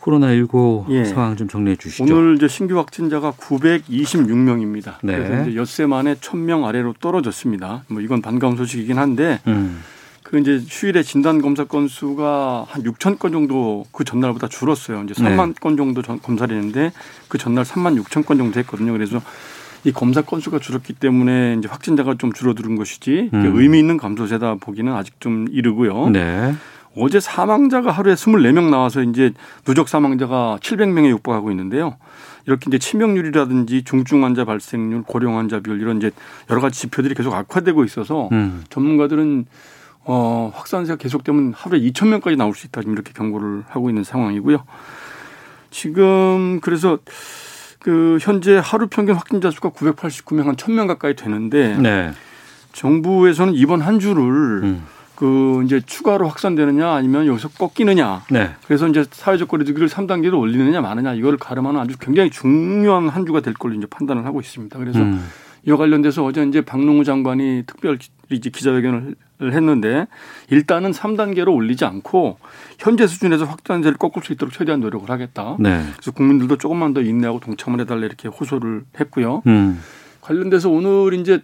코로나19 예. 상황 좀 정리해 주시죠. 오늘 이제 신규 확진자가 926명입니다. 네. 그래서 이제 엿새 만에 1000명 아래로 떨어졌습니다. 뭐 이건 반가운 소식이긴 한데 음, 그 이제 휴일에 진단 검사 건수가 한 6천 건 정도 그 전날보다 줄었어요. 이제 3만 네. 건 정도 전- 검사를 했는데 그 전날 3만 6천 건 정도 했거든요. 그래서 이 검사 건수가 줄었기 때문에 이제 확진자가 좀 줄어드는 것이지 음. 의미 있는 감소세다 보기는 아직 좀 이르고요. 네. 어제 사망자가 하루에 24명 나와서 이제 누적 사망자가 700명에 육박하고 있는데요. 이렇게 이제 치명률이라든지 중증 환자 발생률, 고령 환자 비율 이런 이제 여러 가지 지표들이 계속 악화되고 있어서 음, 전문가들은 어, 확산세가 계속되면 하루에 2천 명까지 나올 수 있다 지금 이렇게 경고를 하고 있는 상황이고요. 지금 그래서 그 현재 하루 평균 확진자 수가 989명 한 1000명 가까이 되는데 네. 정부에서는 이번 한 주를 음, 그 이제 추가로 확산되느냐 아니면 여기서 꺾이느냐 네. 그래서 이제 사회적 거리두기를 3단계로 올리느냐 마느냐 이거를 가름하는 아주 굉장히 중요한 한 주가 될 걸로 이제 판단을 하고 있습니다. 그래서 음, 이와 관련돼서 어제 이제 박능우 장관이 특별 기- 이제 기자회견을 했는데 일단은 3단계로 올리지 않고 현재 수준에서 확산세를 꺾을 수 있도록 최대한 노력을 하겠다. 네. 그래서 국민들도 조금만 더 인내하고 동참을 해달라 이렇게 호소를 했고요. 음, 관련돼서 오늘 이제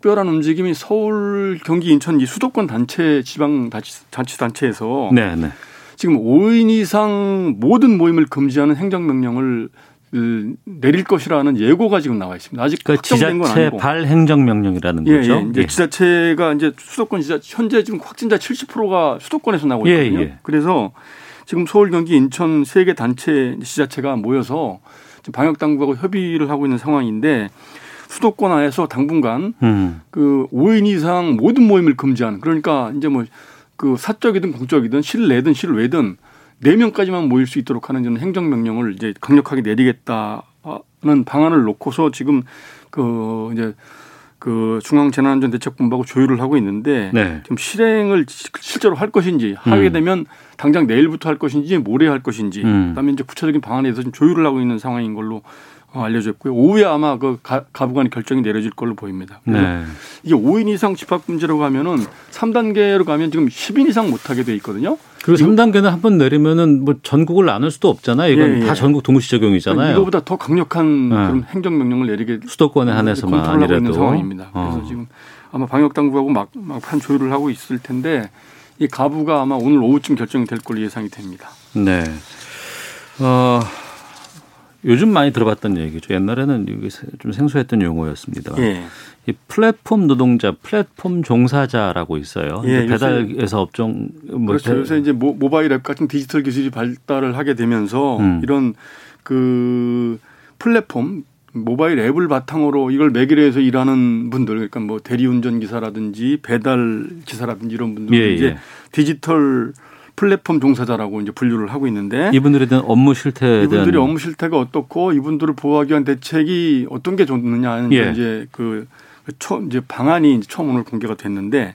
특별한 움직임이 서울, 경기, 인천 이 수도권 단체 지방 자치 단체에서 네, 네. 지금 5인 이상 모든 모임을 금지하는 행정명령을 그, 내릴 것이라는 예고가 지금 나와 있습니다. 아직 그 확정된 건 지자체 아니고. 발 행정명령이라는 예, 거죠. 예. 이제 지자체가 이제 수도권 지자 현재 지금 확진자 70%가 수도권에서 나오고 예, 있거든요. 예. 그래서 지금 서울, 경기, 인천 세 개 단체 지자체가 모여서 지금 방역 당국하고 협의를 하고 있는 상황인데 수도권 안에서 당분간 음, 그 5인 이상 모든 모임을 금지하는 그러니까 이제 뭐 그 사적이든 공적이든 실내든 실외든 네 명까지만 모일 수 있도록 하는 이런 행정명령을 이제 강력하게 내리겠다는 방안을 놓고서 지금 그 이제 그 중앙재난안전대책본부하고 조율을 하고 있는데 네. 지금 실행을 시- 실제로 할 것인지 하게 음. 되면 당장 내일부터 할 것인지 모레 할 것인지 음. 그다음에 이제 구체적인 방안에 대해서 좀 조율을 하고 있는 상황인 걸로 어, 알려졌고요. 오후에 아마 그 가- 가부간 결정이 내려질 걸로 보입니다. 네. 이게 5인 이상 집합금지로 가면은 3단계로 가면 지금 10인 이상 못하게 돼 있거든요. 그리고 3단계는 한 번 내리면은 뭐 전국을 나눌 수도 없잖아요. 이건 예, 예. 다 전국 동시 적용이잖아요. 이거보다 더 강력한 네. 그런 행정명령을 내리게 수도권에 한해서만 검토를 하고 있는 아니라도. 상황입니다. 그래서 어. 지금 아마 방역 당국하고 막 막판 조율을 하고 있을 텐데 이 가부가 아마 오늘 오후쯤 결정이 될 걸로 예상이 됩니다. 네. 어, 요즘 많이 들어봤던 얘기죠. 옛날에는 이게 좀 생소했던 용어였습니다. 예. 이 플랫폼 노동자, 플랫폼 종사자라고 있어요. 예, 배달에서 업종 뭐 그렇죠. 배- 요새 이제 모- 모바일 앱 같은 디지털 기술이 발달을 하게 되면서 음. 이런 그 플랫폼 모바일 앱을 바탕으로 이걸 매개로 해서 일하는 분들 그러니까 뭐 대리운전 기사라든지 배달 기사라든지 이런 분들 예, 이제 예. 디지털 플랫폼 종사자라고 이제 분류를 하고 있는데 이분들에 대한 업무 실태에 대한 이분들이 업무 실태가 어떻고 이분들을 보호하기 위한 대책이 어떤 게 좋느냐 하는 예. 이제 그 처, 이제 방안이 이제 처음 오늘 공개가 됐는데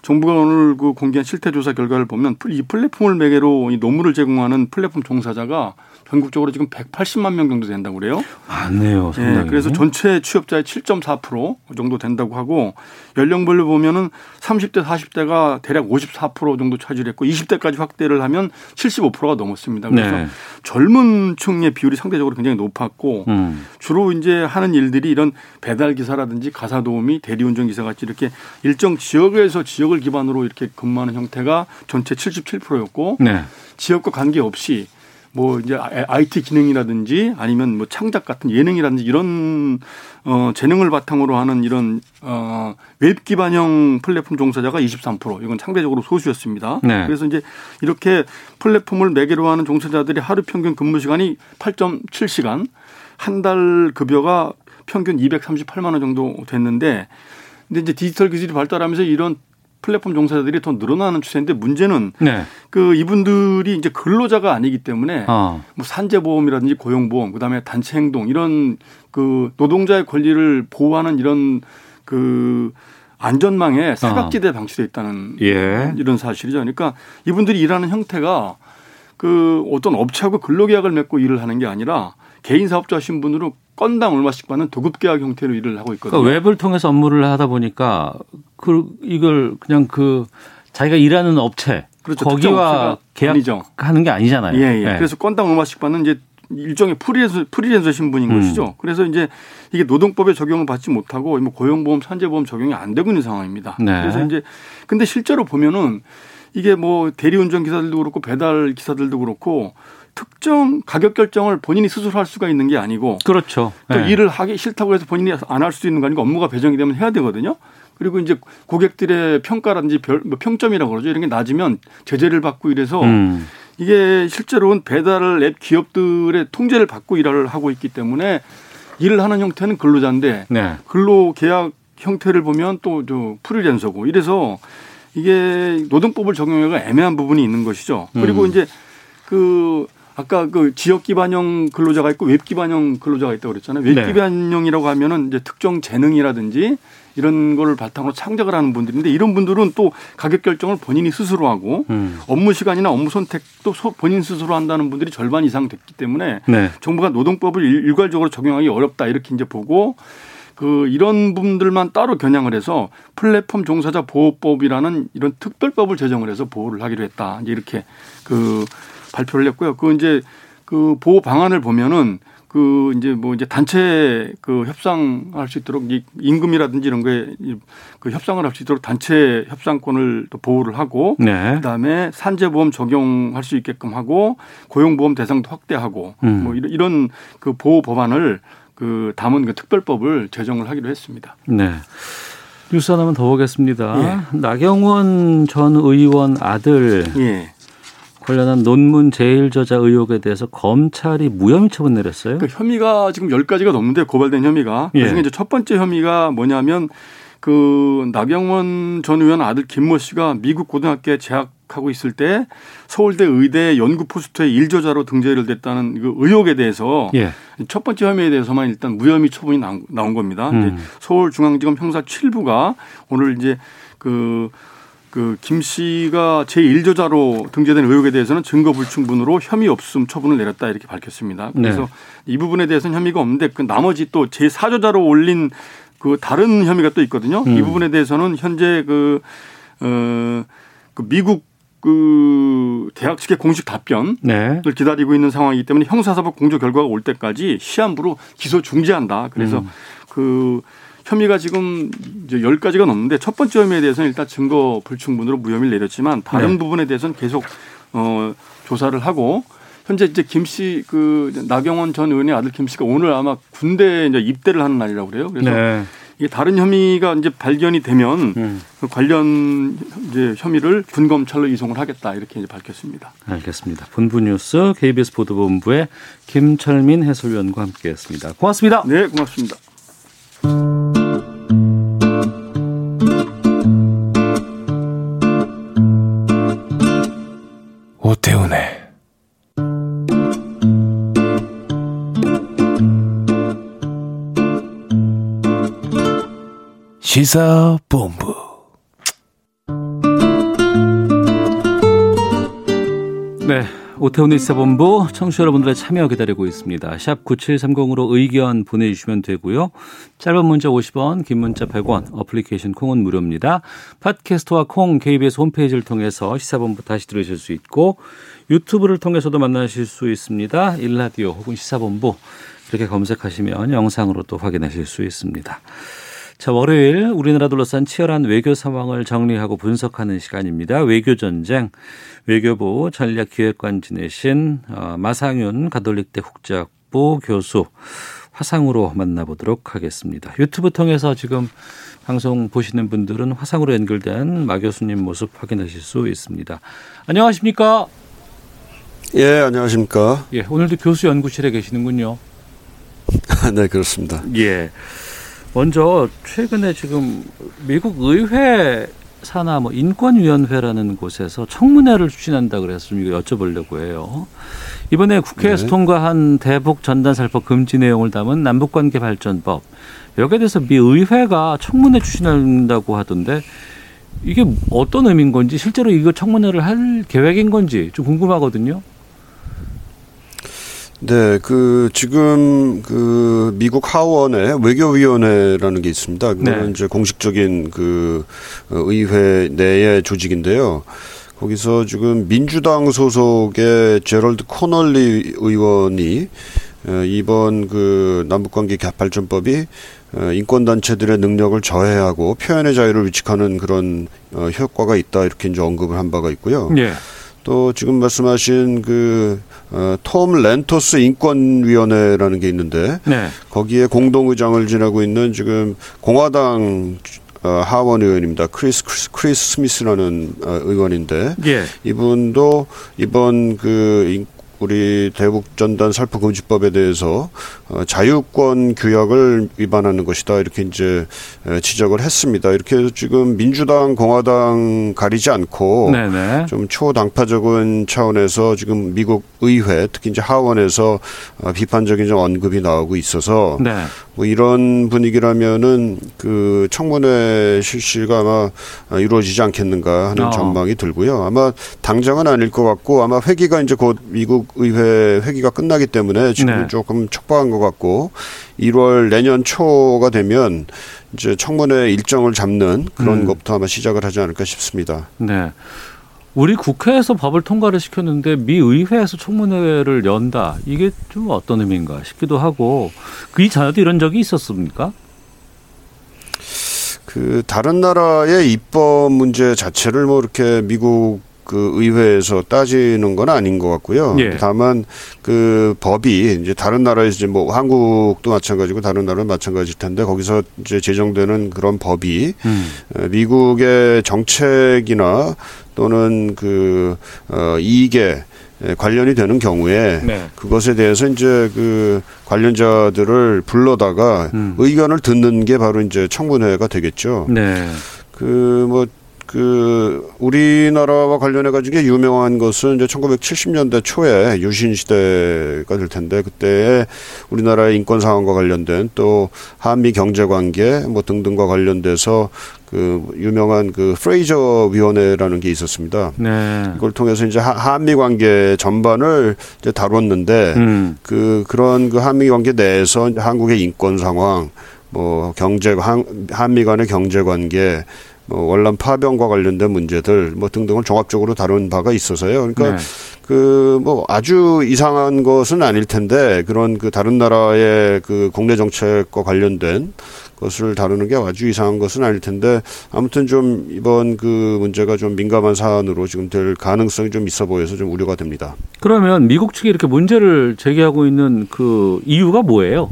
정부가 오늘 그 공개한 실태 조사 결과를 보면 이 플랫폼을 매개로 이 노무를 제공하는 플랫폼 종사자가 전국적으로 지금 180만 명 정도 된다고 그래요. 많네요. 예, 상당히. 그래서 전체 취업자의 7.4% 정도 된다고 하고 연령별로 보면은 30대 40대가 대략 54% 정도 차지했고 20대까지 확대를 하면 75%가 넘었습니다. 그래서 네. 젊은 층의 비율이 상대적으로 굉장히 높았고 음. 주로 이제 하는 일들이 이런 배달 기사라든지 가사 도우미, 대리운전 기사 같이 이렇게 일정 지역에서 지역을 지역을 기반으로 이렇게 근무하는 형태가 전체 77%였고 네. 지역과 관계없이 뭐 이제 IT 기능이라든지 아니면 뭐 창작 같은 예능이라든지 이런 어 재능을 바탕으로 하는 이런 어웹 기반형 플랫폼 종사자가 23% 이건 상대적으로 소수였습니다. 네. 그래서 이제 이렇게 플랫폼을 매개로 하는 종사자들이 하루 평균 근무 시간이 8.7시간 한 달 급여가 평균 238만 원 정도 됐는데 근데 이제 디지털 기술이 발달하면서 이런 플랫폼 종사자들이 더 늘어나는 추세인데 문제는 네. 그 이분들이 이제 근로자가 아니기 때문에 어. 뭐 산재보험이라든지 고용보험 그다음에 단체 행동 이런 그 노동자의 권리를 보호하는 이런 그 안전망에 사각지대에 방치돼 있다는 예. 이런 사실이죠. 그러니까 이분들이 일하는 형태가 그 어떤 업체하고 근로계약을 맺고 일을 하는 게 아니라 개인 사업자 신분으로 건당 얼마씩 받는 도급 계약 형태로 일을 하고 있거든요. 그러니까 웹을 통해서 업무를 하다 보니까 그 이걸 그냥 그 자기가 일하는 업체 그렇죠. 거기와. 계약하는 게 아니잖아요. 예, 예. 네. 그래서 건당 얼마씩 받는 이제 일종의 프리랜서, 프리랜서 신분인 음. 것이죠. 그래서 이제 이게 노동법에 적용을 받지 못하고 뭐 고용보험, 산재보험 적용이 안 되고 있는 상황입니다. 네. 그래서 이제 근데 실제로 보면은 이게 뭐 대리운전 기사들도 그렇고 배달 기사들도 그렇고 특정 가격 결정을 본인이 스스로 할 수가 있는 게 아니고 그렇죠. 또 예. 일을 하기 싫다고 해서 본인이 안 할수 있는 거 아니고 업무가 배정이 되면 해야 되거든요. 그리고 이제 고객들의 평가라든지 별, 뭐 평점이라고 그러죠. 이런 게 낮으면 제재를 받고 이래서 음. 이게 실제로는 배달 앱 기업들의 통제를 받고 일을 하고 있기 때문에 일을 하는 형태는 근로자인데 네. 근로 계약 형태를 보면 또 저 프리랜서고 이래서 이게 노동법을 적용하기가 애매한 부분이 있는 것이죠. 그리고 음. 이제 그 아까 그 지역 기반형 근로자가 있고 웹 기반형 근로자가 있다고 그랬잖아요. 웹 네. 기반형이라고 하면은 이제 특정 재능이라든지 이런 거를 바탕으로 창작을 하는 분들인데 이런 분들은 또 가격 결정을 본인이 스스로 하고 음. 업무 시간이나 업무 선택도 소- 본인 스스로 한다는 분들이 절반 이상 됐기 때문에 네. 정부가 노동법을 일- 일괄적으로 적용하기 어렵다 이렇게 이제 보고 그 이런 분들만 따로 겨냥을 해서 플랫폼 종사자 보호법이라는 이런 특별법을 제정을 해서 보호를 하기로 했다. 이제 이렇게 그 발표를 했고요. 그 이제 그 보호 방안을 보면은 그 이제 뭐 이제 단체 그 협상할 수 있도록 이 임금이라든지 이런 거에 이그 협상을 할 수 있도록 단체 협상권을 또 보호를 하고 네. 그다음에 산재보험 적용할 수 있게끔 하고 고용보험 대상도 확대하고 음. 뭐 이런, 이런 그 보호 법안을 그 담은 그 특별법을 제정을 하기로 했습니다. 네. 뉴스 하나만 더 보겠습니다. 예. 나경원 전 의원 아들 예. 관련한 논문 제일 저자 의혹에 대해서 검찰이 무혐의 처분 내렸어요. 그 혐의가 지금 열가지가 넘는데 고발된 혐의가 예. 그중에 이제 첫 번째 혐의가 뭐냐면 그 나경원 전 의원 아들 김모 씨가 미국 고등학교에 재학하고 있을 때 서울대 의대 연구 포스트에 일저자로 등재를 됐다는 그 의혹에 대해서 예. 첫 번째 혐의에 대해서만 일단 무혐의 처분이 나온, 겁니다. 음. 서울중앙지검 형사 7부가 오늘 이제 그 그 김 씨가 제1저자로 등재된 의혹에 대해서는 증거 불충분으로 혐의 없음 처분을 내렸다 이렇게 밝혔습니다. 그래서 네. 이 부분에 대해서는 혐의가 없는데 그 나머지 또 제4저자로 올린 그 다른 혐의가 또 있거든요. 이 음. 부분에 대해서는 현재 그, 어, 그 미국 그 대학 측의 공식 답변 네. 을 기다리고 있는 상황이기 때문에 형사사법 공조 결과가 올 때까지 시한부로 기소 중지한다. 그래서 음. 그 혐의가 지금 이제 10가지가 넘는데 첫 번째 혐의에 대해서는 일단 증거 불충분으로 무혐의를 내렸지만 다른 네. 부분에 대해서는 계속 어 조사를 하고 현재 이제 김씨 그 나경원 전 의원의 아들 김 씨가 오늘 아마 군대 이제 입대를 하는 날이라고 그래요. 그래서 네. 이게 다른 혐의가 이제 발견이 되면 음. 그 관련 이제 혐의를 군 검찰로 이송을 하겠다 이렇게 이제 밝혔습니다. 알겠습니다. 본부 뉴스 KBS 보도본부의 김철민 해설위원과 함께했습니다. 고맙습니다. 네, 고맙습니다. 오태훈의 시사본부 네. 오태훈의 시사본부 청취자 여러분들의 참여 기다리고 있습니다. 샵 9730으로 의견 보내주시면 되고요. 짧은 문자 50원, 긴 문자 100원, 어플리케이션 콩은 무료입니다. 팟캐스트와 콩 KBS 홈페이지를 통해서 시사본부 다시 들으실 수 있고 유튜브를 통해서도 만나실 수 있습니다. 일라디오 혹은 시사본부 이렇게 검색하시면 영상으로 또 확인하실 수 있습니다. 자, 월요일 우리나라 둘러싼 치열한 외교 상황을 정리하고 분석하는 시간입니다. 외교 전쟁 외교부 전략기획관 지내신 어, 마상윤 가톨릭대 국제학부 교수 화상으로 만나보도록 하겠습니다. 유튜브 통해서 지금 방송 보시는 분들은 화상으로 연결된 마 교수님 모습 확인하실 수 있습니다. 안녕하십니까? 예, 안녕하십니까? 예, 오늘도 교수 연구실에 계시는군요. 네, 그렇습니다. 예. 먼저 최근에 지금 미국 의회 사나 뭐 인권위원회라는 곳에서 청문회를 추진한다 그래서 좀 이거 여쭤보려고 해요. 이번에 국회에서 네. 통과한 대북 전단 살포 금지 내용을 담은 남북관계 발전법 여기에 대해서 미 의회가 청문회 추진한다고 하던데 이게 어떤 의미인 건지 실제로 이거 청문회를 할 계획인 건지 좀 궁금하거든요. 네, 그 지금 그 미국 하원에 외교위원회라는 게 있습니다. 그거는 네. 이제 공식적인 그 어, 의회 내의 조직인데요. 거기서 지금 민주당 소속의 제럴드 코널리 의원이 어, 이번 그 남북관계 발전법이 어, 인권단체들의 능력을 저해하고 표현의 자유를 위축하는 그런 어, 효과가 있다 이렇게 이제 언급을 한 바가 있고요. 예. 또 지금 말씀하신 그, 어, 톰 렌토스 인권위원회라는 게 있는데 네. 거기에 공동의장을 지내고 있는 지금 공화당 어, 하원 의원입니다. 크리스, 크리스, 크리스 스미스라는 어, 의원인데 예. 이분도 이번 그 인- 우리 대북 전단 살포 금지법에 대해서 어, 자유권 규약을 위반하는 것이다 이렇게 이제 에, 지적을 했습니다. 이렇게 해서 지금 민주당 공화당 가리지 않고 네네. 좀 초당파적인 차원에서 지금 미국 의회 특히 이제 하원에서 어, 비판적인 좀 언급이 나오고 있어서 네. 뭐 이런 분위기라면은 그 청문회 실시가 아마 어, 이루어지지 않겠는가 하는 어. 전망이 들고요. 아마 당장은 아닐 것 같고 아마 회기가 이제 곧 미국 의회 회기가 끝나기 때문에 지금 네. 조금 촉박한 것 같고 1월 내년 초가 되면 이제 청문회 일정을 잡는 그런 음. 것부터 아마 시작을 하지 않을까 싶습니다. 네. 우리 국회에서 법을 통과를 시켰는데 미 의회에서 청문회를 연다. 이게 좀 어떤 의미인가 싶기도 하고 그 이전에도 이런 적이 있었습니까? 그 다른 나라의 입법 문제 자체를 뭐 이렇게 미국 그 의회에서 따지는 건 아닌 것 같고요. 예. 다만 그 법이 이제 다른 나라에서 이제 뭐 한국도 마찬가지고 다른 나라는 마찬가지일 텐데 거기서 이제 제정되는 그런 법이 음. 어, 미국의 정책이나 또는 그 어, 이익에 관련이 되는 경우에 네. 그것에 대해서 이제 그 관련자들을 불러다가 음. 의견을 듣는 게 바로 이제 청문회가 되겠죠. 네. 그뭐 그 우리나라와 관련해 가지고 유명한 것은 이제 1970년대 초에 유신 시대가 될 텐데 그때 우리나라의 인권 상황과 관련된 또 한미 경제 관계 뭐 등등과 관련돼서 그 유명한 그 프레이저 위원회라는 게 있었습니다. 네. 이걸 통해서 이제 하- 한미 관계 전반을 이제 다뤘는데 음. 그 그런 그 한미 관계 내에서 한국의 인권 상황, 뭐 경제 한, 한미 간의 경제 관계, 뭐 월남 파병과 관련된 문제들 뭐 등등을 종합적으로 다룬 바가 있어서요. 그러니까 네. 그뭐 아주 이상한 것은 아닐 텐데 그런 그 다른 나라의 그 국내 정책과 관련된 것을 다루는 게 아주 이상한 것은 아닐 텐데 아무튼 좀 이번 그 문제가 좀 민감한 사안으로 지금 될 가능성이 좀 있어 보여서 좀 우려가 됩니다. 그러면 미국 측이 이렇게 문제를 제기하고 있는 그 이유가 뭐예요?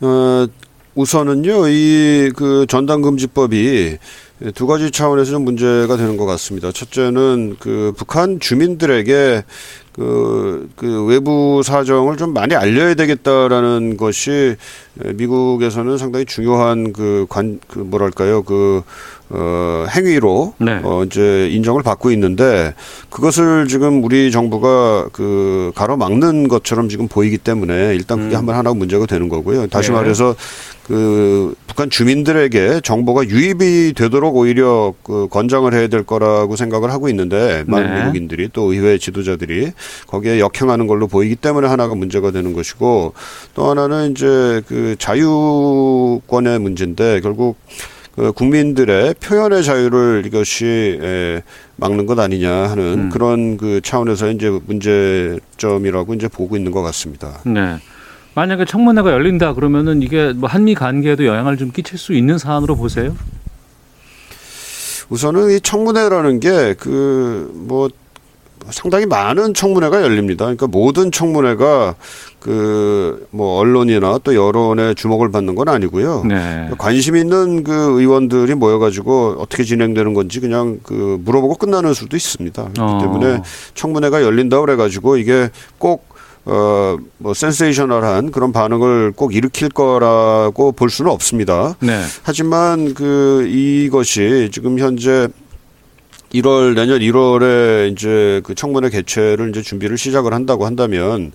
어, 우선은요, 이 그 전당금지법이 두 가지 차원에서 좀 문제가 되는 것 같습니다. 첫째는 그 북한 주민들에게 그, 그 외부 사정을 좀 많이 알려야 되겠다라는 것이 미국에서는 상당히 중요한 그 관, 그 뭐랄까요, 그, 어, 행위로 네. 어, 이제 인정을 받고 있는데 그것을 지금 우리 정부가 그 가로막는 것처럼 지금 보이기 때문에 일단 그게 음. 한번 하나 문제가 되는 거고요. 다시 네. 말해서 그 북한 주민들에게 정보가 유입이 되도록 오히려 그 권장을 해야 될 거라고 생각을 하고 있는데 많은 네. 미국인들이 또 의회 지도자들이 거기에 역행하는 걸로 보이기 때문에 하나가 문제가 되는 것이고 또 하나는 이제 그 자유권의 문제인데 결국 그 국민들의 표현의 자유를 이것이 에, 막는 것 아니냐 하는 음. 그런 그 차원에서 이제 문제점이라고 이제 보고 있는 것 같습니다. 네. 만약에 청문회가 열린다 그러면은 이게 뭐 한미 관계에도 영향을 좀 끼칠 수 있는 사안으로 보세요? 우선은 이 청문회라는 게 그 뭐 상당히 많은 청문회가 열립니다. 그러니까 모든 청문회가 그 뭐 언론이나 또 여론의 주목을 받는 건 아니고요. 네. 관심 있는 그 의원들이 모여가지고 어떻게 진행되는 건지 그냥 그 물어보고 끝나는 수도 있습니다. 그렇기 어. 때문에 청문회가 열린다고 그래가지고 이게 꼭 어, 뭐, 센세이셔널한 그런 반응을 꼭 일으킬 거라고 볼 수는 없습니다. 네. 하지만 그 이것이 지금 현재 1월 내년 1월에 이제 그 청문회 개최를 이제 준비를 시작을 한다고 한다면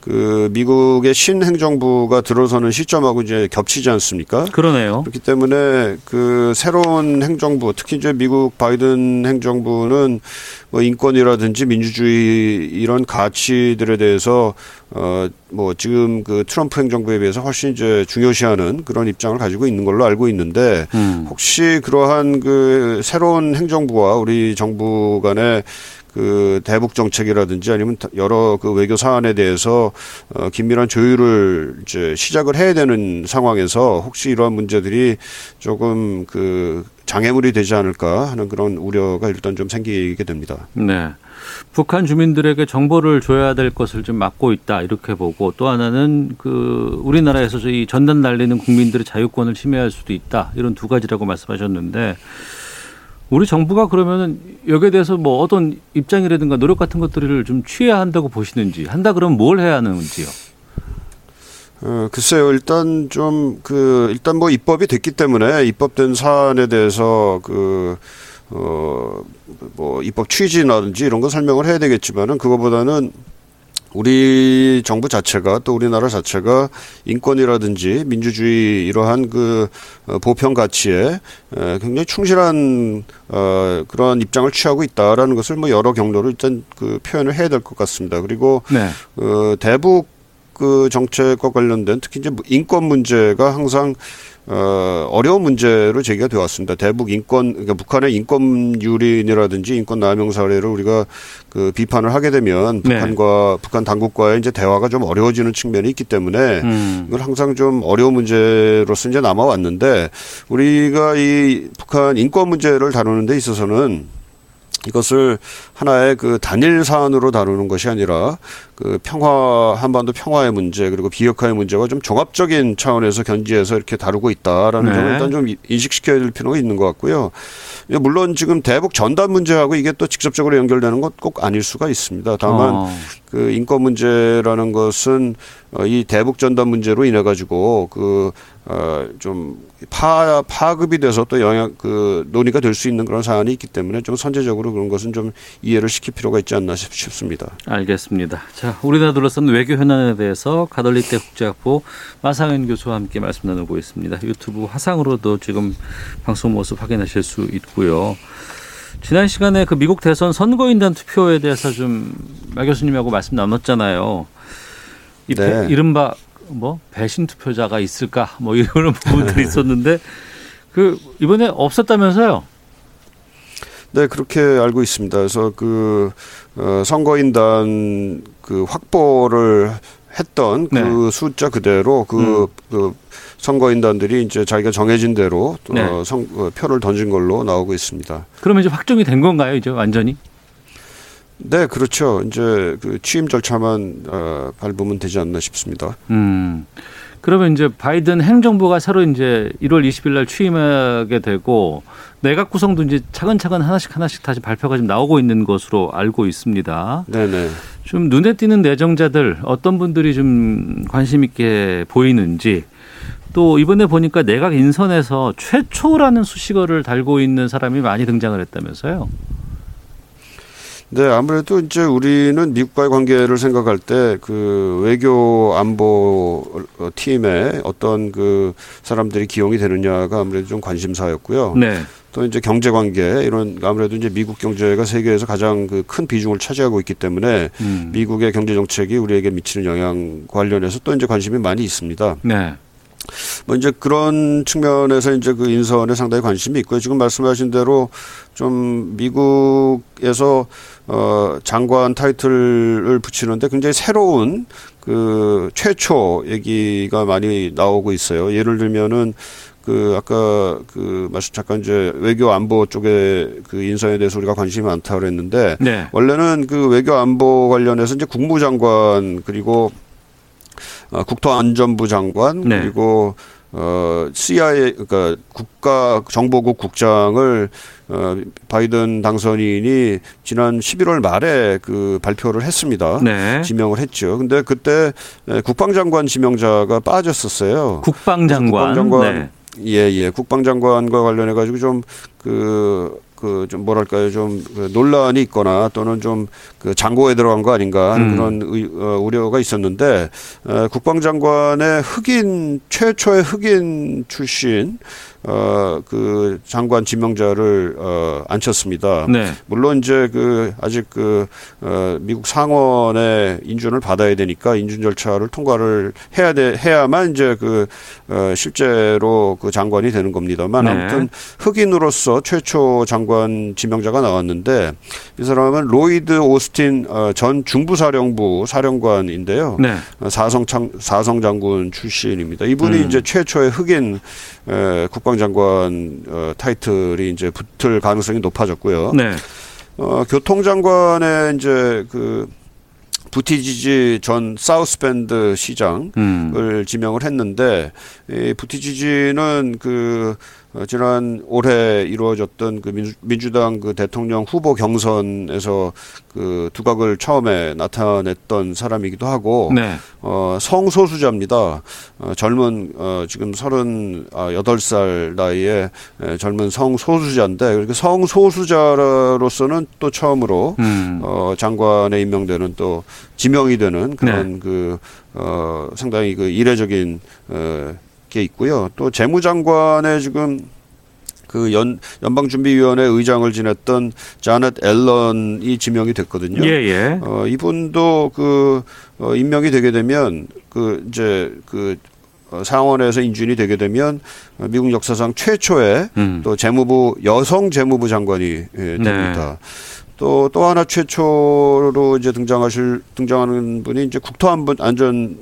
그 미국의 신행정부가 들어서는 시점하고 이제 겹치지 않습니까? 그러네요. 그렇기 때문에 그 새로운 행정부 특히 이제 미국 바이든 행정부는 뭐 인권이라든지 민주주의 이런 가치들에 대해서 어 뭐 지금 그 트럼프 행정부에 비해서 훨씬 이제 중요시하는 그런 입장을 가지고 있는 걸로 알고 있는데 음. 혹시 그러한 그 새로운 행정부와 우리 정부 간의 그 대북 정책이라든지 아니면 여러 그 외교 사안에 대해서 어 긴밀한 조율을 이제 시작을 해야 되는 상황에서 혹시 이러한 문제들이 조금 그 장애물이 되지 않을까 하는 그런 우려가 일단 좀 생기게 됩니다. 네. 북한 주민들에게 정보를 줘야 될 것을 좀 막고 있다 이렇게 보고 또 하나는 그 우리나라에서 이 전단 날리는 국민들의 자유권을 침해할 수도 있다 이런 두 가지라고 말씀하셨는데 우리 정부가 그러면은 여기에 대해서 뭐 어떤 입장이라든가 노력 같은 것들을 좀 취해야 한다고 보시는지 한다 그러면 뭘 해야 하는지요? 어, 글쎄요, 일단 좀, 그, 일단 뭐 입법이 됐기 때문에 입법된 사안에 대해서 그, 어, 뭐 입법 취지라든지 이런 거 설명을 해야 되겠지만은 그거보다는 우리 정부 자체가 또 우리나라 자체가 인권이라든지 민주주의 이러한 그 어, 보편 가치에 에, 굉장히 충실한 어, 그런 입장을 취하고 있다라는 것을 뭐 여러 경로로 일단 그 표현을 해야 될 것 같습니다. 그리고 네. 어, 대북 그 정책과 관련된 특히 이제 인권 문제가 항상 어, 어려운 문제로 제기가 되어 왔습니다. 대북 인권, 그러니까 북한의 인권 유린이라든지 인권 남용 사례를 우리가 그 비판을 하게 되면 네. 북한과 북한 당국과의 이제 대화가 좀 어려워지는 측면이 있기 때문에 음. 이걸 항상 좀 어려운 문제로서 이제 남아왔는데 우리가 이 북한 인권 문제를 다루는 데 있어서는 이것을 하나의 그 단일 사안으로 다루는 것이 아니라 그 평화 한반도 평화의 문제 그리고 비핵화의 문제와 좀 종합적인 차원에서 견지해서 이렇게 다루고 있다라는 네. 점을 일단 좀 인식시켜야 될 필요가 있는 것 같고요. 예, 물론 지금 대북 전단 문제하고 이게 또 직접적으로 연결되는 것 꼭 아닐 수가 있습니다. 다만 어. 그 인권 문제라는 것은 어, 이 대북 전단 문제로 인해 가지고 그 어좀 파 파급이 돼서 또 영향 그 논의가 될 수 있는 그런 사안이 있기 때문에 좀 선제적으로 그런 것은 좀 이해를 시킬 필요가 있지 않나 싶- 싶습니다. 알겠습니다. 자, 우리나라 둘러싼 외교 현안에 대해서 가톨릭대 국제학부 마상현 교수와 함께 말씀 나누고 있습니다. 유튜브 화상으로도 지금 방송 모습 확인하실 수 있고요. 지난 시간에 그 미국 대선 선거인단 투표에 대해서 좀 마 교수님하고 말씀 나눴잖아요. 이 배- 네. 이른바 뭐 배신 투표자가 있을까 뭐 이런 부분들이 있었는데 그 이번에 없었다면서요? 네, 그렇게 알고 있습니다. 그래서 그 어, 선거인단 그 확보를 했던 그 네. 숫자 그대로 그, 그 선거인단들이 이제 자기가 정해진 대로 또 네. 어, 선, 어, 표를 던진 걸로 나오고 있습니다. 그러면 이제 확정이 된 건가요, 이제 완전히? 네, 그렇죠. 이제 그 취임 절차만 어, 밟으면 되지 않나 싶습니다. 음. 그러면 이제 바이든 행정부가 새로 이제 1월 20일 날 취임하게 되고 내각 구성도 이제 차근차근 하나씩 하나씩 다시 발표가 좀 나오고 있는 것으로 알고 있습니다. 네네. 좀 눈에 띄는 내정자들 어떤 분들이 좀 관심 있게 보이는지 또 이번에 보니까 내각 인선에서 최초라는 수식어를 달고 있는 사람이 많이 등장을 했다면서요. 네, 아무래도 이제 우리는 미국과의 관계를 생각할 때 그 외교 안보 어, 팀에 어떤 그 사람들이 기용이 되느냐가 아무래도 좀 관심사였고요. 네. 또 이제 경제 관계 이런 아무래도 이제 미국 경제가 세계에서 가장 그 큰 비중을 차지하고 있기 때문에 음. 미국의 경제 정책이 우리에게 미치는 영향 관련해서 또 이제 관심이 많이 있습니다. 네. 뭐 이제 그런 측면에서 이제 그 인선에 상당히 관심이 있고요. 지금 말씀하신 대로 좀 미국에서 어 장관 타이틀을 붙이는데 굉장히 새로운 그 최초 얘기가 많이 나오고 있어요. 예를 들면은 그 아까 그 말씀 잠깐 이제 외교 안보 쪽에 그 인선에 대해서 우리가 관심이 많다 그랬는데 네. 원래는 그 외교 안보 관련해서 이제 국무장관 그리고 어, 국토안전부 장관 네. 그리고 어 CIA 그러니까 국가 정보국 국장을 어 바이든 당선인이 지난 11월 말에 그 발표를 했습니다. 네. 지명을 했죠. 근데 그때 에, 국방장관 지명자가 빠졌었어요. 국방장관. 국방장관 네. 예, 예. 국방장관과 관련해 가지고 좀 그, 그, 좀 뭐랄까요. 좀그 논란이 있거나 또는 좀 그 장고에 들어간 거 아닌가 하는 음. 그런 의, 어, 우려가 있었는데, 어, 국방장관의 흑인, 최초의 흑인 출신, 어, 그 장관 지명자를, 어, 앉혔습니다. 네. 물론 이제 그 아직 그 어, 미국 상원의 인준을 받아야 되니까 인준 절차를 통과를 해야 돼 해야만 이제 그 어, 실제로 그 장관이 되는 겁니다만 네. 아무튼 흑인으로서 최초 장관 지명자가 나왔는데 이 사람은 로이드 오스틴 어, 전 중부사령부 사령관인데요. 네. 어, 사성 장 사성 장군 출신입니다. 이분이 음. 이제 최초의 흑인 에, 국방 장관 어, 타이틀이 이제 붙을 가능성이 높아졌고요. 네. 어, 교통장관의 이제 그 부티지지 전 사우스밴드 시장을 음. 지명을 했는데 이 부티지지는 그 어, 지난 올해 이루어졌던 그 민주, 민주당 그 대통령 후보 경선에서 그 두각을 처음에 나타냈던 사람이기도 하고 네. 어, 성소수자입니다. 어, 젊은, 어, 지금 서른 여덟 살 나이에 에, 젊은 성소수자인데, 그렇게 성소수자로서는 또 처음으로, 음. 어, 장관에 임명되는 또 지명이 되는 그런 그, 어, 상당히 그 이례적인, 어, 게 있고요. 또 재무장관에 지금 그 연, 연방준비위원회 의장을 지냈던 자넷 앨런이 지명이 됐거든요. 예, 예. 어, 이분도 그, 어, 임명이 되게 되면 그 이제 그 어, 상원에서 인준이 되게 되면 어, 미국 역사상 최초의 음. 또 재무부 여성 재무부 장관이 예, 됩니다. 또또 하나 최초로 이제 등장하실 등장하는 분이 이제 국토안보 안전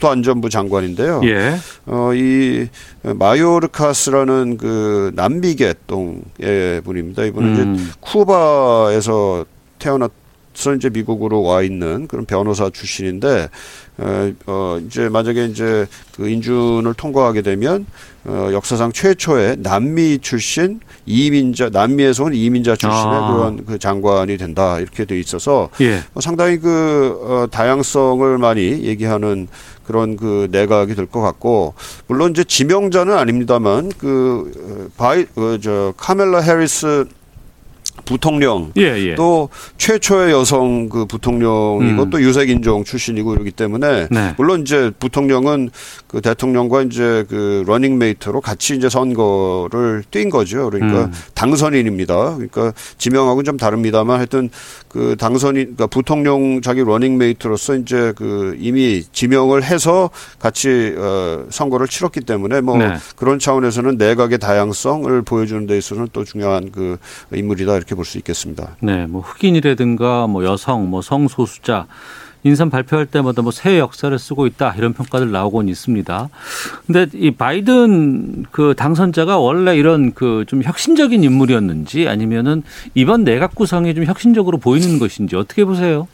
국토안전부 장관인데요. 예. 어, 이 마요르카스라는 그 남미계통의 분입니다. 이분은 이제 음. 쿠바에서 태어나서 이제 미국으로 와 있는 그런 변호사 출신인데 어, 어 이제 만약에 이제 그 인준을 통과하게 되면 어 역사상 최초의 남미 출신 이민자 남미에서 온 이민자 출신의 아. 그런 그 장관이 된다 이렇게 돼 있어서 예. 어, 상당히 그 어, 다양성을 많이 얘기하는 그런 그 내각이 될 것 같고 물론 이제 지명자는 아닙니다만 그 어, 바이 어, 저 카멜라 해리스 부통령 예, 예. 또 최초의 여성 그 부통령이고 음. 또 유색인종 출신이고 이러기 때문에 네. 물론 이제 부통령은 그 대통령과 이제 그 러닝메이트로 같이 이제 선거를 뛴 거죠. 그러니까 음. 당선인입니다. 그러니까 지명하고는 좀 다릅니다만 하여튼 그 당선인 그러니까 부통령 자기 러닝메이트로서 이제 그 이미 지명을 해서 같이 어 선거를 치렀기 때문에 뭐 네. 그런 차원에서는 내각의 다양성을 보여주는 데 있어서는 또 중요한 그 인물이다 이렇게 볼 수 있겠습니다. 네, 뭐 흑인이라든가 뭐 여성, 뭐 성소수자 인선 발표할 때마다 뭐 새 역사를 쓰고 있다 이런 평가들 나오곤 있습니다. 근데 이 바이든 그 당선자가 원래 이런 그 좀 혁신적인 인물이었는지 아니면은 이번 내각 구성이 좀 혁신적으로 보이는 것인지 어떻게 보세요?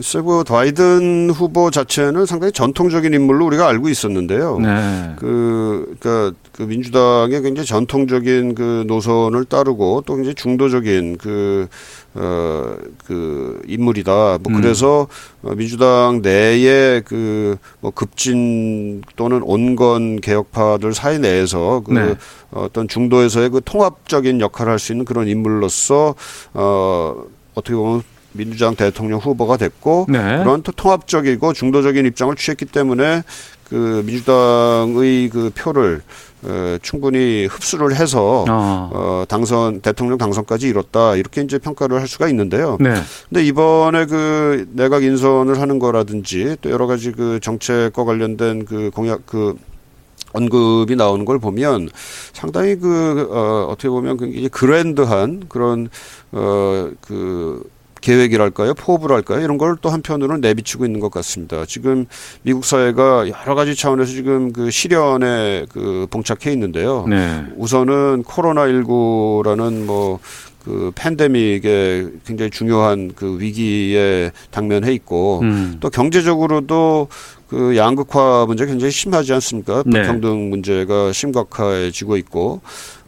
글쎄, 그 바이든 후보 자체는 상당히 전통적인 인물로 우리가 알고 있었는데요. 네. 그, 그니까, 그 민주당의 굉장히 전통적인 그 노선을 따르고 또 굉장히 중도적인 그, 어, 그 인물이다. 뭐 음. 그래서 어, 민주당 내에 그, 뭐 급진 또는 온건 개혁파들 사이 내에서 그 네. 어떤 중도에서의 그 통합적인 역할을 할 수 있는 그런 인물로서 어, 어떻게 보면 민주당 대통령 후보가 됐고 네. 그런 또 통합적이고 중도적인 입장을 취했기 때문에 그 민주당의 그 표를 에, 충분히 흡수를 해서 아. 어, 당선 대통령 당선까지 이뤘다 이렇게 이제 평가를 할 수가 있는데요. 네. 근데 이번에 그 내각 인선을 하는 거라든지 또 여러 가지 그 정책과 관련된 그 공약 그 언급이 나오는 걸 보면 상당히 그 어, 어떻게 보면 굉장히 그랜드한 그런 어그 계획이랄까요, 포부랄까요, 이런 걸 또 한편으로는 내비치고 있는 것 같습니다. 지금 미국 사회가 여러 가지 차원에서 지금 그 시련에 그 봉착해 있는데요. 네. 우선은 코로나19라는 뭐그 팬데믹에 굉장히 중요한 그 위기에 당면해 있고 음. 또 경제적으로도 그 양극화 문제 가 굉장히 심하지 않습니까? 네. 불평등 문제가 심각해지고 있고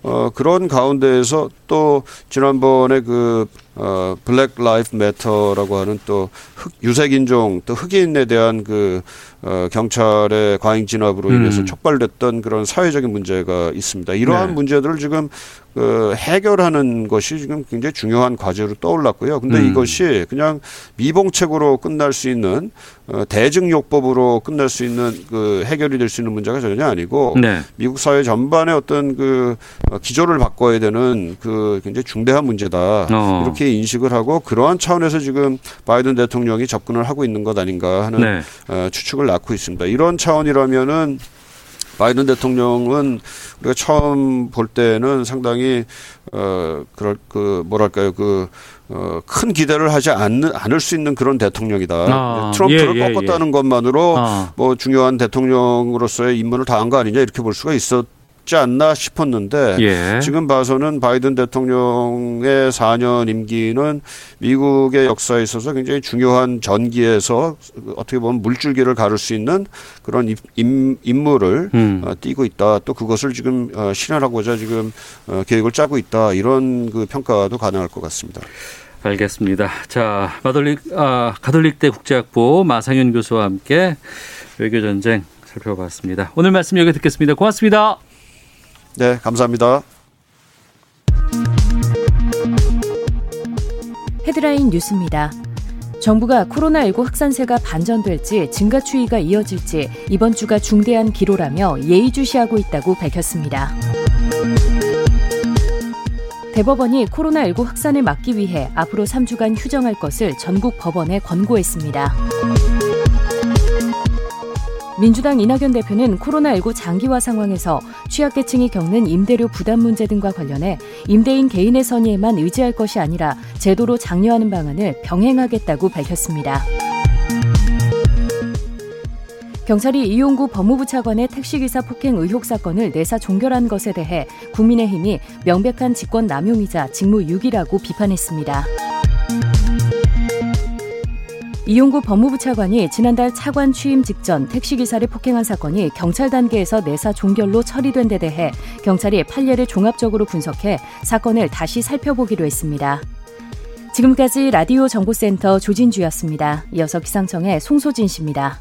어 그런 가운데에서 또 지난번에 그 어, Black Lives Matter라고 하는 또 흑, 유색인종 또 흑인에 대한 그 어, 경찰의 과잉 진압으로 음. 인해서 촉발됐던 그런 사회적인 문제가 있습니다. 이러한 네. 문제들을 지금 그 해결하는 것이 지금 굉장히 중요한 과제로 떠올랐고요. 근데 음. 이것이 그냥 미봉책으로 끝날 수 있는 어, 대증요법으로 끝날 수 있는 그 해결이 될 수 있는 문제가 전혀 아니고 네. 미국 사회 전반의 어떤 그 어, 기조를 바꿔야 되는 그 굉장히 중대한 문제다. 어. 이렇게 인식을 하고 그러한 차원에서 지금 바이든 대통령이 접근을 하고 있는 것 아닌가 하는 네. 어, 추측을 낳고 있습니다. 이런 차원이라면은 바이든 대통령은 우리가 처음 볼 때는 상당히 어 그럴 그 뭐랄까요 그 어, 큰 기대를 하지 않는, 않을 수 있는 그런 대통령이다. 아, 트럼프를 예, 예, 꺾었다는 것만으로 아. 뭐 중요한 대통령으로서의 임무를 다한 거 아니냐 이렇게 볼 수가 있었 지 않나 싶었는데 예. 지금 봐서는 바이든 대통령의 4년 임기는 미국의 역사에 있어서 굉장히 중요한 전기에서 어떻게 보면 물줄기를 가를 수 있는 그런 임- 임, 임무를 음. 어, 띄고 있다. 또 그것을 지금 어, 실현하고자 지금 어, 계획을 짜고 있다. 이런 그 평가도 가능할 것 같습니다. 알겠습니다. 자, 마돌릭, 아, 가톨릭대 국제학부 마상현 교수와 함께 외교 전쟁 살펴봤습니다. 오늘 말씀 여기 듣겠습니다. 고맙습니다. 네, 감사합니다. 헤드라인 뉴스입니다. 정부가 코로나19 확산세가 반전될지 증가 추이가 이어질지 이번 주가 중대한 기로라며 예의주시하고 있다고 밝혔습니다. 대법원이 코로나19 확산을 막기 위해 앞으로 3주간 휴정할 것을 전국 법원에 권고했습니다. 민주당 이낙연 대표는 코로나19 장기화 상황에서 취약계층이 겪는 임대료 부담 문제 등과 관련해 임대인 개인의 선의에만 의지할 것이 아니라 제도로 장려하는 방안을 병행하겠다고 밝혔습니다. 경찰이 이용구 법무부 차관의 택시기사 폭행 의혹 사건을 내사 종결한 것에 대해 국민의힘이 명백한 직권 남용이자 직무유기라고 비판했습니다. 이용구 법무부 차관이 지난달 차관 취임 직전 택시기사를 폭행한 사건이 경찰 단계에서 내사 종결로 처리된 데 대해 경찰이 판례를 종합적으로 분석해 사건을 다시 살펴보기로 했습니다. 지금까지 라디오 정보센터 조진주였습니다. 이어서 기상청의 송소진 씨입니다.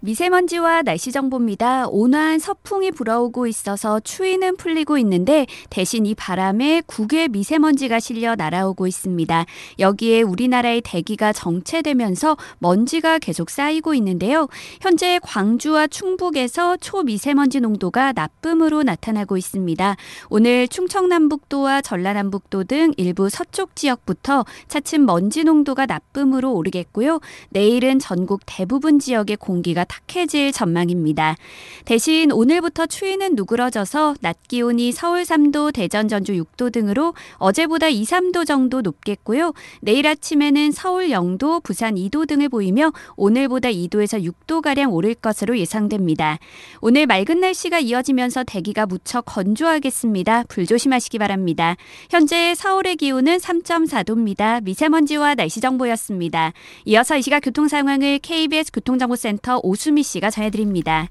미세먼지와 날씨 정보입니다. 온화한 서풍이 불어오고 있어서 추위는 풀리고 있는데 대신 이 바람에 국외 미세먼지가 실려 날아오고 있습니다. 여기에 우리나라의 대기가 정체되면서 먼지가 계속 쌓이고 있는데요. 현재 광주와 충북에서 초미세먼지 농도가 나쁨으로 나타나고 있습니다. 오늘 충청남북도와 전라남북도 등 일부 서쪽 지역부터 차츰 먼지 농도가 나쁨으로 오르겠고요. 내일은 전국 대부분 지역의 공기가 탁해질 전망입니다. 대신 오늘부터 추위는 누그러져서 낮 기온이 서울 3도, 대전, 전주 6도 등으로 어제보다 2, 3도 정도 높겠고요. 내일 아침에는 서울 0도, 부산 2도 등을 보이며 오늘보다 2도에서 6도가량 오를 것으로 예상됩니다. 오늘 맑은 날씨가 이어지면서 대기가 무척 건조하겠습니다. 불 조심하시기 바랍니다. 현재 서울의 기온은 3.4도입니다. 미세먼지와 날씨 정보였습니다. 이어서 이 시각 교통 상황을 KBS 교통정보센터 오 수미 씨가 전해드립니다.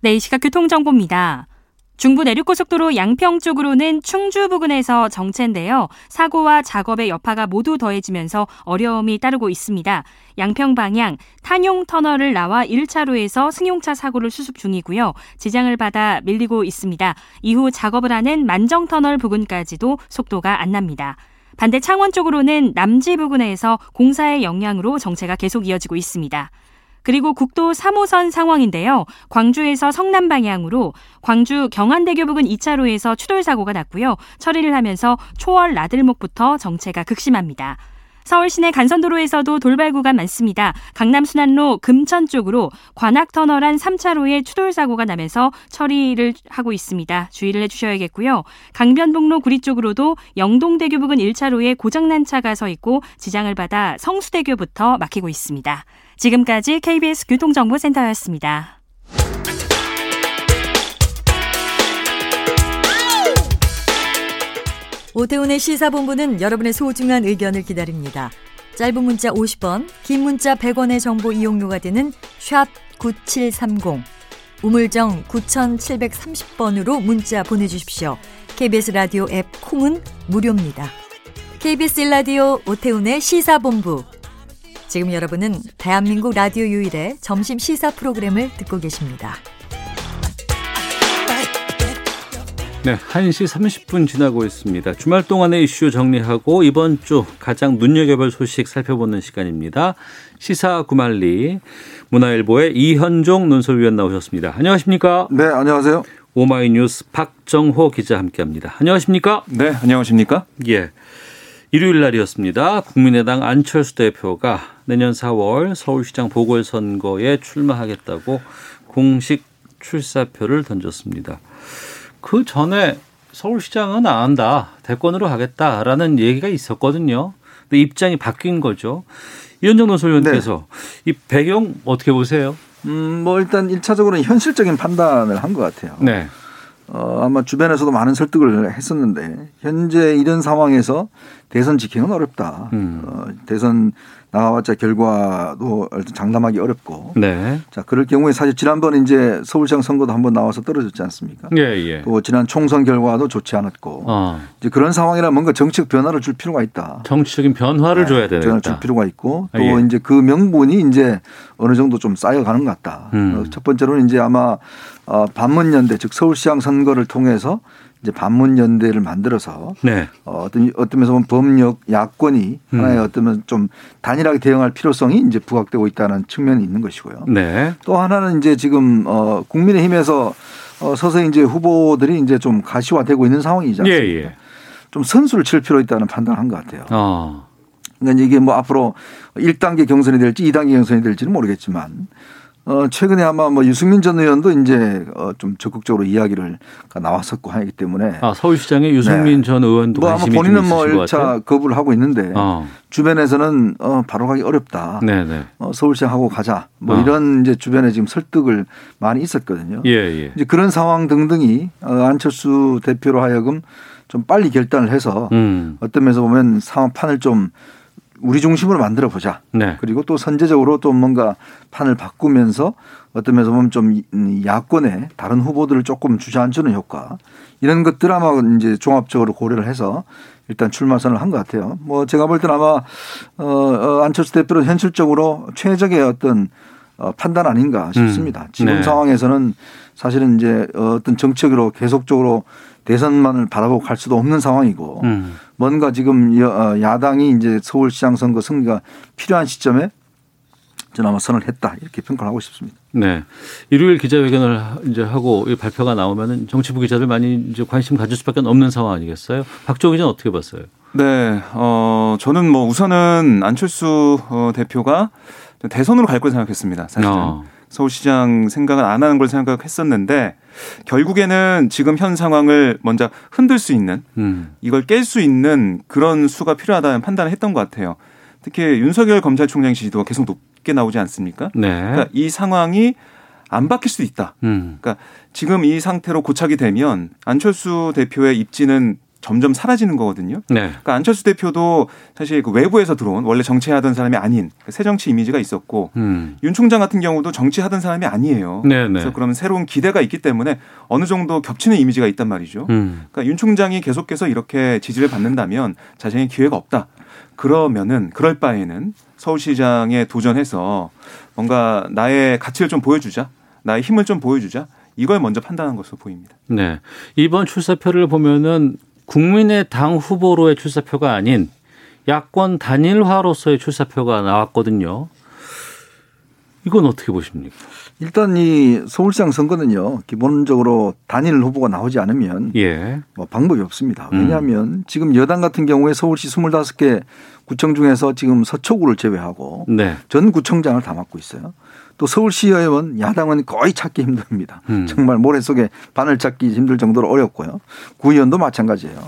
네, 이 시각 교통정보입니다. 중부 내륙고속도로 양평 쪽으로는 충주 부근에서 정체인데요. 사고와 작업의 여파가 모두 더해지면서 어려움이 따르고 있습니다. 양평 방향 탄용 터널을 나와 1차로에서 승용차 사고를 수습 중이고요. 지장을 받아 밀리고 있습니다. 이후 작업을 하는 만정 터널 부근까지도 속도가 안 납니다. 반대 창원 쪽으로는 남지 부근에서 공사의 영향으로 정체가 계속 이어지고 있습니다. 그리고 국도 3호선 상황인데요. 광주에서 성남 방향으로 광주 경안대교 부근 2차로에서 추돌 사고가 났고요. 처리를 하면서 초월 나들목부터 정체가 극심합니다. 서울 시내 간선도로에서도 돌발 구간 많습니다. 강남 순환로 금천 쪽으로 관악 터널 안 3차로에 추돌 사고가 나면서 처리를 하고 있습니다. 주의를 해주셔야겠고요. 강변북로 구리 쪽으로도 영동대교 부근 1차로에 고장난 차가 서 있고 지장을 받아 성수대교부터 막히고 있습니다. 지금까지 KBS 교통정보센터였습니다. 오태훈의 시사본부는 여러분의 소중한 의견을 기다립니다. 짧은 문자 50원, 긴 문자 100원의 정보 이용료가 되는 샵 9730, 우물정 9730번으로 문자 보내주십시오. KBS 라디오 앱 콩은 무료입니다. KBS 라디오 오태훈의 시사본부. 지금 여러분은 대한민국 라디오 유일의 점심 시사 프로그램을 듣고 계십니다. 네, 1시 30분 지나고 있습니다. 주말 동안의 이슈 정리하고 이번 주 가장 눈여겨볼 소식 살펴보는 시간입니다. 시사 구말리 문화일보의 이현종 논설위원 나오셨습니다. 안녕하십니까? 네, 안녕하세요. 오마이뉴스 박정호 기자 함께합니다. 안녕하십니까? 네, 안녕하십니까? 예. 일요일 날이었습니다. 국민의당 안철수 대표가 내년 4월 서울시장 보궐선거에 출마하겠다고 공식 출사표를 던졌습니다. 그 전에 서울시장은 안 한다. 대권으로 가겠다라는 얘기가 있었거든요. 근데 입장이 바뀐 거죠. 이현정 논설위원께서 네. 이 배경 어떻게 보세요? 음, 뭐 일단 1차적으로는 현실적인 판단을 한 것 같아요. 네. 어, 아마 주변에서도 많은 설득을 했었는데 현재 이런 상황에서 대선 지키는 어렵다. 음. 어, 대선 나와봤자 결과도 장담하기 어렵고. 네. 자, 그럴 경우에 사실 지난번 이제 서울시장 선거도 한번 나와서 떨어졌지 않습니까? 예, 예. 또 지난 총선 결과도 좋지 않았고. 어. 이제 그런 상황이라 뭔가 정책 변화를 줄 필요가 있다. 정치적인 변화를 네, 줘야 되겠다. 변화를 줄 필요가 있고 또 예. 이제 그 명분이 이제 어느 정도 좀 쌓여가는 것 같다. 음. 어, 첫 번째로는 이제 아마 어, 반문연대 즉 서울시장 선거를 통해서 이제 반문연대를 만들어서 네. 어, 어떤 어떤 면에서 보면 법력 야권이 음. 하나의 어떤 좀 단일하게 대응할 필요성이 이제 부각되고 있다는 측면이 있는 것이고요. 네. 또 하나는 이제 지금 어, 국민의힘에서 어, 서서히 이제 후보들이 이제 좀 가시화되고 있는 상황이지 않습니까? 예, 예. 좀 선수를 칠 필요 있다는 판단을 한 것 같아요. 어. 그러니까 이게 뭐 앞으로 1단계 경선이 될지 2단계 경선이 될지는 모르겠지만 어, 최근에 아마 뭐 유승민 전 의원도 이제 어, 좀 적극적으로 이야기를 나왔었고 하기 때문에. 아, 서울시장에 유승민 네. 전 의원도 뭐 아마 본인은 뭐 1차 거부를 하고 있는데 어. 주변에서는 어, 바로 가기 어렵다. 네네. 어, 서울시장 하고 가자. 뭐 어. 이런 이제 주변에 지금 설득을 많이 있었거든요. 예, 예. 이제 그런 상황 등등이 어, 안철수 대표로 하여금 좀 빨리 결단을 해서 음. 어떤 면에서 보면 상황판을 좀 우리 중심으로 만들어 보자. 네. 그리고 또 선제적으로 또 뭔가 판을 바꾸면서 어떤 면에서 보면 좀 야권의 다른 후보들을 조금 주저앉히는 효과 이런 것들 아마 이제 종합적으로 고려를 해서 일단 출마 선을 한 것 같아요. 뭐 제가 볼 때는 아마 어 안철수 대표는 현실적으로 최적의 어떤 어 판단 아닌가 싶습니다. 음. 지금 네. 상황에서는 사실은 이제 어떤 정책으로 계속적으로 대선만을 바라보고 갈 수도 없는 상황이고 음. 뭔가 지금 어, 야당이 이제 서울시장 선거 승리가 필요한 시점에 저는 아마 선을 했다 이렇게 평가를 하고 싶습니다. 네. 일요일 기자회견을 이제 하고 발표가 나오면은 정치부 기자들 많이 이제 관심 가질 수밖에 없는 상황 아니겠어요? 박정희 기자는 어떻게 봤어요? 네, 어, 저는 뭐 우선은 안철수 어, 대표가 대선으로 갈 걸 생각했습니다. 사실은. 어. 서울시장 생각은 안 하는 걸 생각했었는데 결국에는 지금 현 상황을 먼저 흔들 수 있는 음. 이걸 깰 수 있는 그런 수가 필요하다는 판단을 했던 것 같아요. 특히 윤석열 검찰총장 지지도가 계속 높게 나오지 않습니까? 네. 그러니까 이 상황이 안 바뀔 수도 있다. 음. 그러니까 지금 이 상태로 고착이 되면 안철수 대표의 입지는 점점 사라지는 거거든요. 네. 그러니까 안철수 대표도 사실 그 외부에서 들어온 원래 정치하던 사람이 아닌 새 정치 이미지가 있었고 음. 윤 총장 같은 경우도 정치하던 사람이 아니에요. 네네. 그래서 그러면 새로운 기대가 있기 때문에 어느 정도 겹치는 이미지가 있단 말이죠. 음. 그러니까 윤 총장이 계속해서 이렇게 지지를 받는다면 자신의 기회가 없다. 그러면은 그럴 바에는 서울시장에 도전해서 뭔가 나의 가치를 좀 보여주자, 나의 힘을 좀 보여주자. 이걸 먼저 판단한 것으로 보입니다. 네. 이번 출사표를 보면은 국민의당 후보로의 출사표가 아닌 야권 단일화로서의 출사표가 나왔거든요. 이건 어떻게 보십니까? 일단 이 서울시장 선거는요 기본적으로 단일 후보가 나오지 않으면 예. 뭐 방법이 없습니다. 음. 왜냐하면 지금 여당 같은 경우에 서울시 25개 구청 중에서 지금 서초구를 제외하고 네. 전 구청장을 다 맡고 있어요. 또 서울시의원 야당은 거의 찾기 힘듭니다. 음. 정말 모래 속에 바늘 찾기 힘들 정도로 어렵고요. 구의원도 마찬가지예요.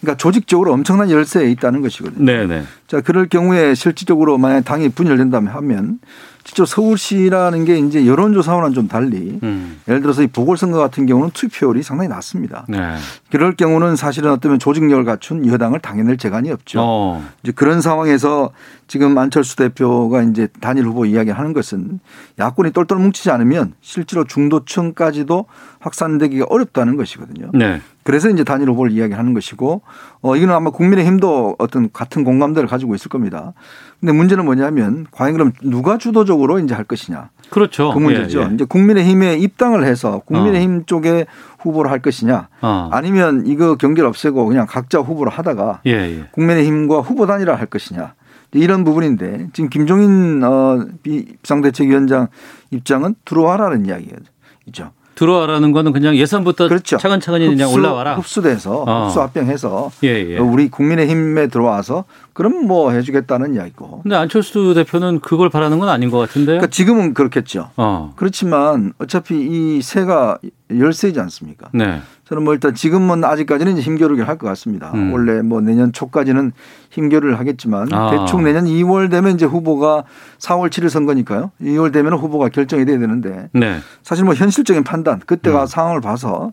그러니까 조직적으로 엄청난 열세에 있다는 것이거든요. 네, 네. 자, 그럴 경우에 실질적으로 만약 당이 분열된다면 하면 실제로 서울시라는 게 이제 여론조사와는 좀 달리 음. 예를 들어서 이 보궐선거 같은 경우는 투표율이 상당히 낮습니다. 네. 그럴 경우는 사실은 어쩌면 조직력을 갖춘 여당을 당해낼 재간이 없죠. 어. 이제 그런 상황에서 지금 안철수 대표가 이제 단일 후보 이야기하는 것은 야권이 똘똘 뭉치지 않으면 실제로 중도층까지도 확산되기가 어렵다는 것이거든요. 네. 그래서 이제 단일 후보를 이야기하는 것이고 어 이거는 아마 국민의힘도 어떤 같은 공감대를 가지고 있을 겁니다. 근데 문제는 뭐냐면 과연 그럼 누가 주도적으로 이제 할 것이냐. 그렇죠. 그 문제죠. 예, 예. 이제 국민의힘에 입당을 해서 국민의힘 쪽에 후보를 할 것이냐 어. 아니면 이거 경계를 없애고 그냥 각자 후보를 하다가 예, 예. 국민의힘과 후보 단일화 할 것이냐 이런 부분인데 지금 김종인 어, 비상대책위원장 입장은 들어와라는 이야기죠. 들어와라는 거는 그냥 예산부터 차근차근히 그냥 흡수, 올라와라. 흡수돼서 어. 흡수 합병해서 예, 예. 우리 국민의힘에 들어와서 그럼 뭐 해주겠다는 이야기고. 근데 안철수 대표는 그걸 바라는 건 아닌 것 같은데요. 그러니까 지금은 그렇겠죠. 어. 그렇지만 어차피 이 세가 열세이지 않습니까? 네. 저는 뭐 일단 지금은 아직까지는 힘겨루기를 할 것 같습니다. 음. 원래 뭐 내년 초까지는 힘겨루기를 하겠지만 아. 대충 내년 2월 되면 이제 후보가 4월 7일 선거니까요. 2월 되면 후보가 결정이 돼야 되는데 네. 사실 뭐 현실적인 판단 음. 그때가 상황을 봐서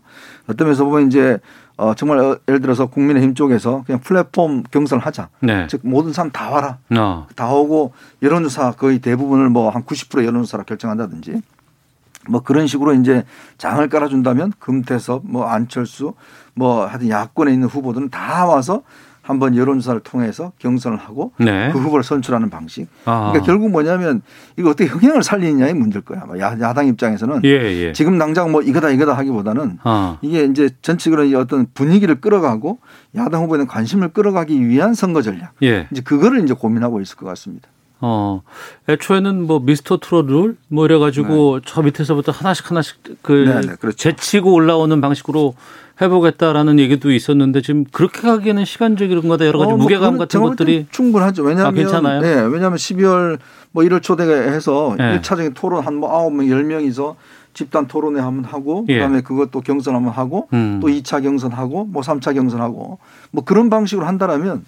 어떤 면에서 보면 이제 어 정말 어, 예를 들어서 국민의힘 쪽에서 그냥 플랫폼 경선을 하자. 네. 즉 모든 사람 다 와라. 어. 다 오고 여론조사 거의 대부분을 뭐 한 90% 여론조사로 결정한다든지 뭐 그런 식으로 이제 장을 깔아준다면 금태섭 뭐 안철수 뭐 하여튼 야권에 있는 후보들은 다 와서 한번 여론조사를 통해서 경선을 하고 네. 그 후보를 선출하는 방식. 아. 그러니까 결국 뭐냐면 이거 어떻게 흥행을 살리느냐의 문제일 거야. 아마 야, 야당 입장에서는 예, 예. 지금 당장 뭐 이거다 이거다 하기보다는 어. 이게 이제 전체적으로 이 어떤 분위기를 끌어가고 야당 후보에 관심을 끌어가기 위한 선거 전략. 예. 이제 그거를 이제 고민하고 있을 것 같습니다. 어, 애초에는 뭐 미스터 트롯 룰, 뭐 이래가지고 저 밑에서부터 하나씩 하나씩 그 네, 네, 그렇죠. 제치고 올라오는 방식으로 해보겠다라는 얘기도 있었는데 지금 그렇게 가기에는 시간적인 거다 여러 가지 어, 뭐 무게감 같은 것들이 충분하죠. 왜냐하면 아, 괜찮아요? 네, 왜냐하면 12월 뭐 1월 초대가 해서 네. 일 1차적인 토론 한 뭐 9명 10명이서 집단 토론회 한번 하고 예. 그다음에 그것도 경선 한번 하고 음. 또 2차 경선하고 뭐 3차 경선하고 뭐 그런 방식으로 한다라면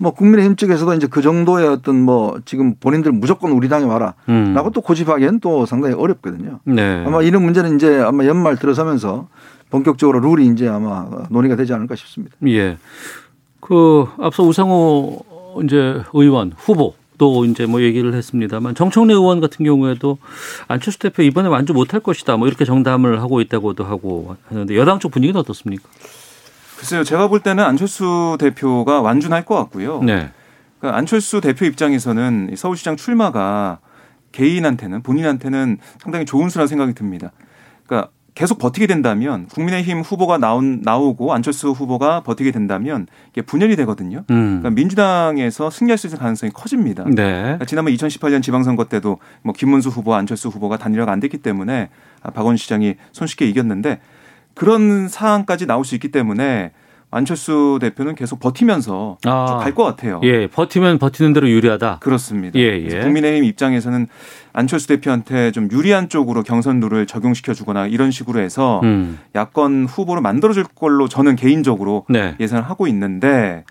뭐 국민의힘 쪽에서도 이제 그 정도의 어떤 뭐 지금 본인들 무조건 우리 당에 와라라고 음. 또 고집하기엔 또 상당히 어렵거든요. 네. 아마 이런 문제는 이제 아마 연말 들어서면서 본격적으로 룰이 이제 아마 논의가 되지 않을까 싶습니다. 예. 그 앞서 우상호 이제 의원 후보 또 이제 뭐 얘기를 했습니다만 정청래 의원 같은 경우에도 안철수 대표 이번에 완주 못할 것이다 뭐 이렇게 정담을 하고 있다고도 하고 하는데 여당 쪽 분위기는 어떻습니까? 글쎄요, 제가 볼 때는 안철수 대표가 완준할 것 같고요. 네. 그러니까 안철수 대표 입장에서는 이 서울시장 출마가 개인한테는 본인한테는 상당히 좋은 수라 생각이 듭니다. 그러니까 계속 버티게 된다면 국민의힘 후보가 나온 나오고 안철수 후보가 버티게 된다면 이게 분열이 되거든요. 음. 그러니까 민주당에서 승리할 수 있는 가능성이 커집니다. 네. 그러니까 지난번 2018년 지방선거 때도 뭐 김문수 후보, 안철수 후보가 단일화가 안 됐기 때문에 아, 박원 시장이 손쉽게 이겼는데 그런 상황까지 나올 수 있기 때문에 안철수 대표는 계속 버티면서 아. 갈것 같아요. 예, 버티면 버티는 대로 유리하다. 그렇습니다. 예, 예. 국민의힘 입장에서는 안철수 대표한테 좀 유리한 쪽으로 경선 룰을 적용시켜 주거나 이런 식으로 해서 음. 야권 후보를 만들어 줄 걸로 저는 개인적으로 네. 예상을 하고 있는데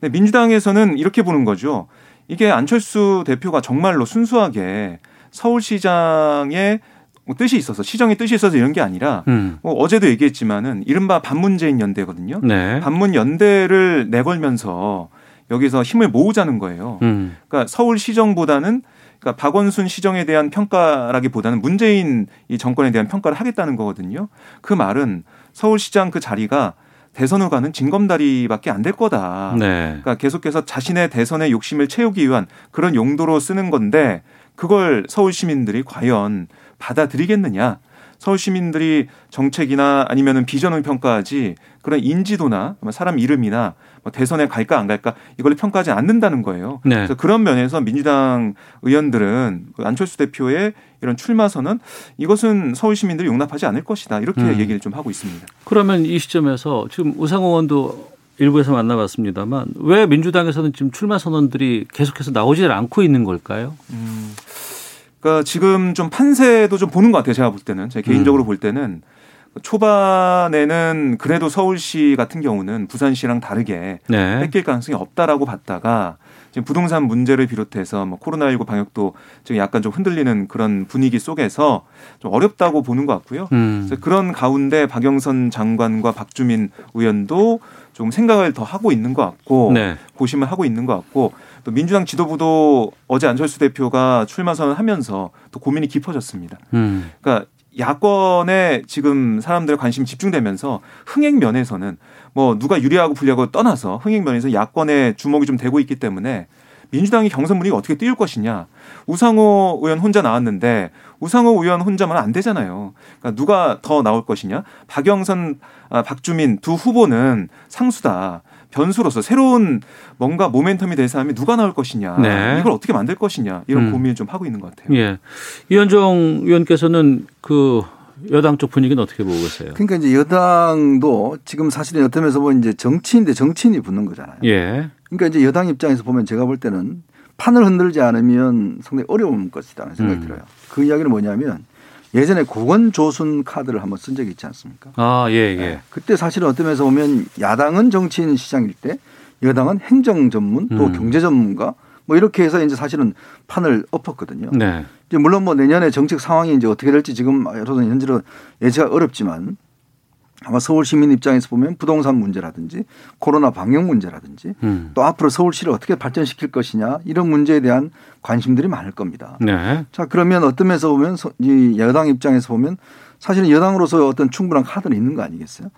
민주당에서는 이렇게 보는 거죠. 이게 안철수 대표가 정말로 순수하게 서울시장의 뭐 뜻이 있어서 시정의 뜻이 있어서 이런 게 아니라 음. 뭐 어제도 얘기했지만은 이른바 반문재인 연대거든요. 네. 반문 연대를 내걸면서 여기서 힘을 모으자는 거예요. 음. 그러니까 서울 시정보다는 그러니까 박원순 시정에 대한 평가라기보다는 문재인 이 정권에 대한 평가를 하겠다는 거거든요. 그 말은 서울시장 그 자리가 대선으로 가는 징검다리밖에 안 될 거다. 네. 그러니까 계속해서 자신의 대선의 욕심을 채우기 위한 그런 용도로 쓰는 건데 그걸 서울 시민들이 과연 받아들이겠느냐? 서울 시민들이 정책이나 아니면은 비전을 평가하지 그런 인지도나 사람 이름이나 뭐 대선에 갈까 안 갈까 이걸 평가하지 않는다는 거예요. 네. 그래서 그런 면에서 민주당 의원들은 그 안철수 대표의 이런 출마 선언 이것은 서울 시민들이 용납하지 않을 것이다 이렇게 음. 얘기를 좀 하고 있습니다. 그러면 이 시점에서 지금 우상호 의원도 일부에서 만나봤습니다만 왜 민주당에서는 지금 출마 선언들이 계속해서 나오질 않고 있는 걸까요? 음. 그러니까 지금 좀 판세도 좀 보는 것 같아요. 제가 볼 때는 제 개인적으로 음. 볼 때는 초반에는 그래도 서울시 같은 경우는 부산시랑 다르게 네. 뺏길 가능성이 없다라고 봤다가 지금 부동산 문제를 비롯해서 뭐 코로나19 방역도 지금 약간 좀 흔들리는 그런 분위기 속에서 좀 어렵다고 보는 것 같고요. 음. 그래서 그런 가운데 박영선 장관과 박주민 의원도 좀 생각을 더 하고 있는 것 같고 네. 고심을 하고 있는 것 같고 또 민주당 지도부도 어제 안철수 대표가 출마 선언하면서 또 고민이 깊어졌습니다. 음. 그러니까 야권에 지금 사람들의 관심이 집중되면서 흥행 면에서는 뭐 누가 유리하고 불리하고 떠나서 흥행 면에서 야권에 주목이 좀 되고 있기 때문에 민주당이 경선 분위기 어떻게 띄울 것이냐. 우상호 의원 혼자 나왔는데 우상호 의원 혼자만 안 되잖아요. 그러니까 누가 더 나올 것이냐. 박영선, 아, 박주민 두 후보는 상수다. 변수로서 새로운 뭔가 모멘텀이 될 사람이 누가 나올 것이냐. 네. 이걸 어떻게 만들 것이냐. 이런 음. 고민을 좀 하고 있는 것 같아요. 예. 이현정 의원께서는 그 여당 쪽 분위기는 어떻게 보고 계세요? 그러니까 이제 여당도 지금 사실은 면에서 보면 이제 정치인데 정치인이 붙는 거잖아요. 예. 그러니까 이제 여당 입장에서 보면 제가 볼 때는 판을 흔들지 않으면 상당히 어려운 것이라는 생각이 음. 들어요. 그 이야기는 뭐냐면 예전에 고건 조순 카드를 한번 쓴 적이 있지 않습니까? 아, 예, 예. 그때 사실은 어떤 면에서 보면 야당은 정치인 시장일 때 여당은 행정 전문 또 음. 경제 전문가 뭐 이렇게 해서 이제 사실은 판을 엎었거든요. 네. 이제 물론 뭐 내년에 정책 상황이 이제 어떻게 될지 지금 여러분 현재로 예측가 어렵지만 아마 서울 시민 입장에서 보면 부동산 문제라든지 코로나 방역 문제라든지 음. 또 앞으로 서울시를 어떻게 발전시킬 것이냐 이런 문제에 대한 관심들이 많을 겁니다. 네. 자 그러면 어떤 면에서 보면 서- 이 여당 입장에서 보면 사실은 여당으로서 어떤 충분한 카드는 있는 거 아니겠어요?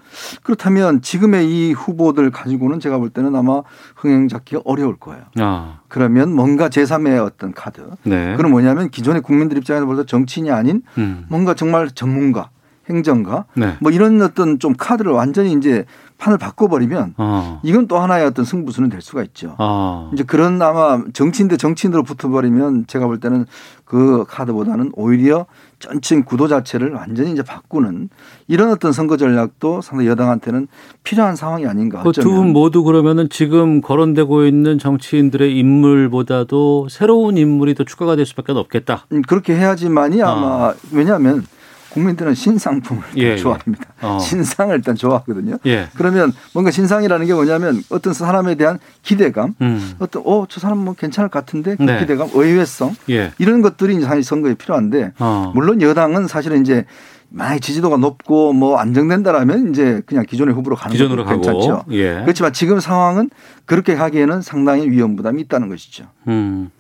그렇다면 지금의 이 후보들 가지고는 제가 볼 때는 아마 흥행 잡기가 어려울 거예요. 아. 그러면 뭔가 제3의 어떤 카드. 네. 그건 뭐냐면 기존의 국민들 입장에서 볼때 정치인이 아닌 음. 뭔가 정말 전문가, 행정가 네. 뭐 이런 어떤 좀 카드를 완전히 이제 판을 바꿔버리면 아. 이건 또 하나의 어떤 승부수는 될 수가 있죠. 아. 이제 그런 아마 정치인 대 정치인으로 붙어버리면 제가 볼 때는 그 카드보다는 오히려 전체 구도 자체를 완전히 이제 바꾸는 이런 어떤 선거 전략도 상당히 여당한테는 필요한 상황이 아닌가. 그 두. 분 모두 그러면은 지금 거론되고 있는 정치인들의 인물보다도 새로운 인물이 더 추가가 될 수밖에 없겠다. 음, 그렇게 해야지만이 아마 왜냐하면 국민들은 신상품을 예, 예. 좋아합니다. 어. 신상을 일단 좋아하거든요. 예. 그러면 뭔가 신상이라는 게 뭐냐면 어떤 사람에 대한 기대감, 음. 어떤 어 저 사람 뭐 괜찮을 것 같은데 그 네. 기대감, 의외성 예. 이런 것들이 사실 선거에 필요한데 어. 물론 여당은 사실은 이제 만약 지지도가 높고 뭐 안정된다라면 이제 그냥 기존의 후보로 가는 기존으로 것도 괜찮죠. 예. 그렇지만 지금 상황은 그렇게 하기에는 상당히 위험 부담이 있다는 것이죠. 음.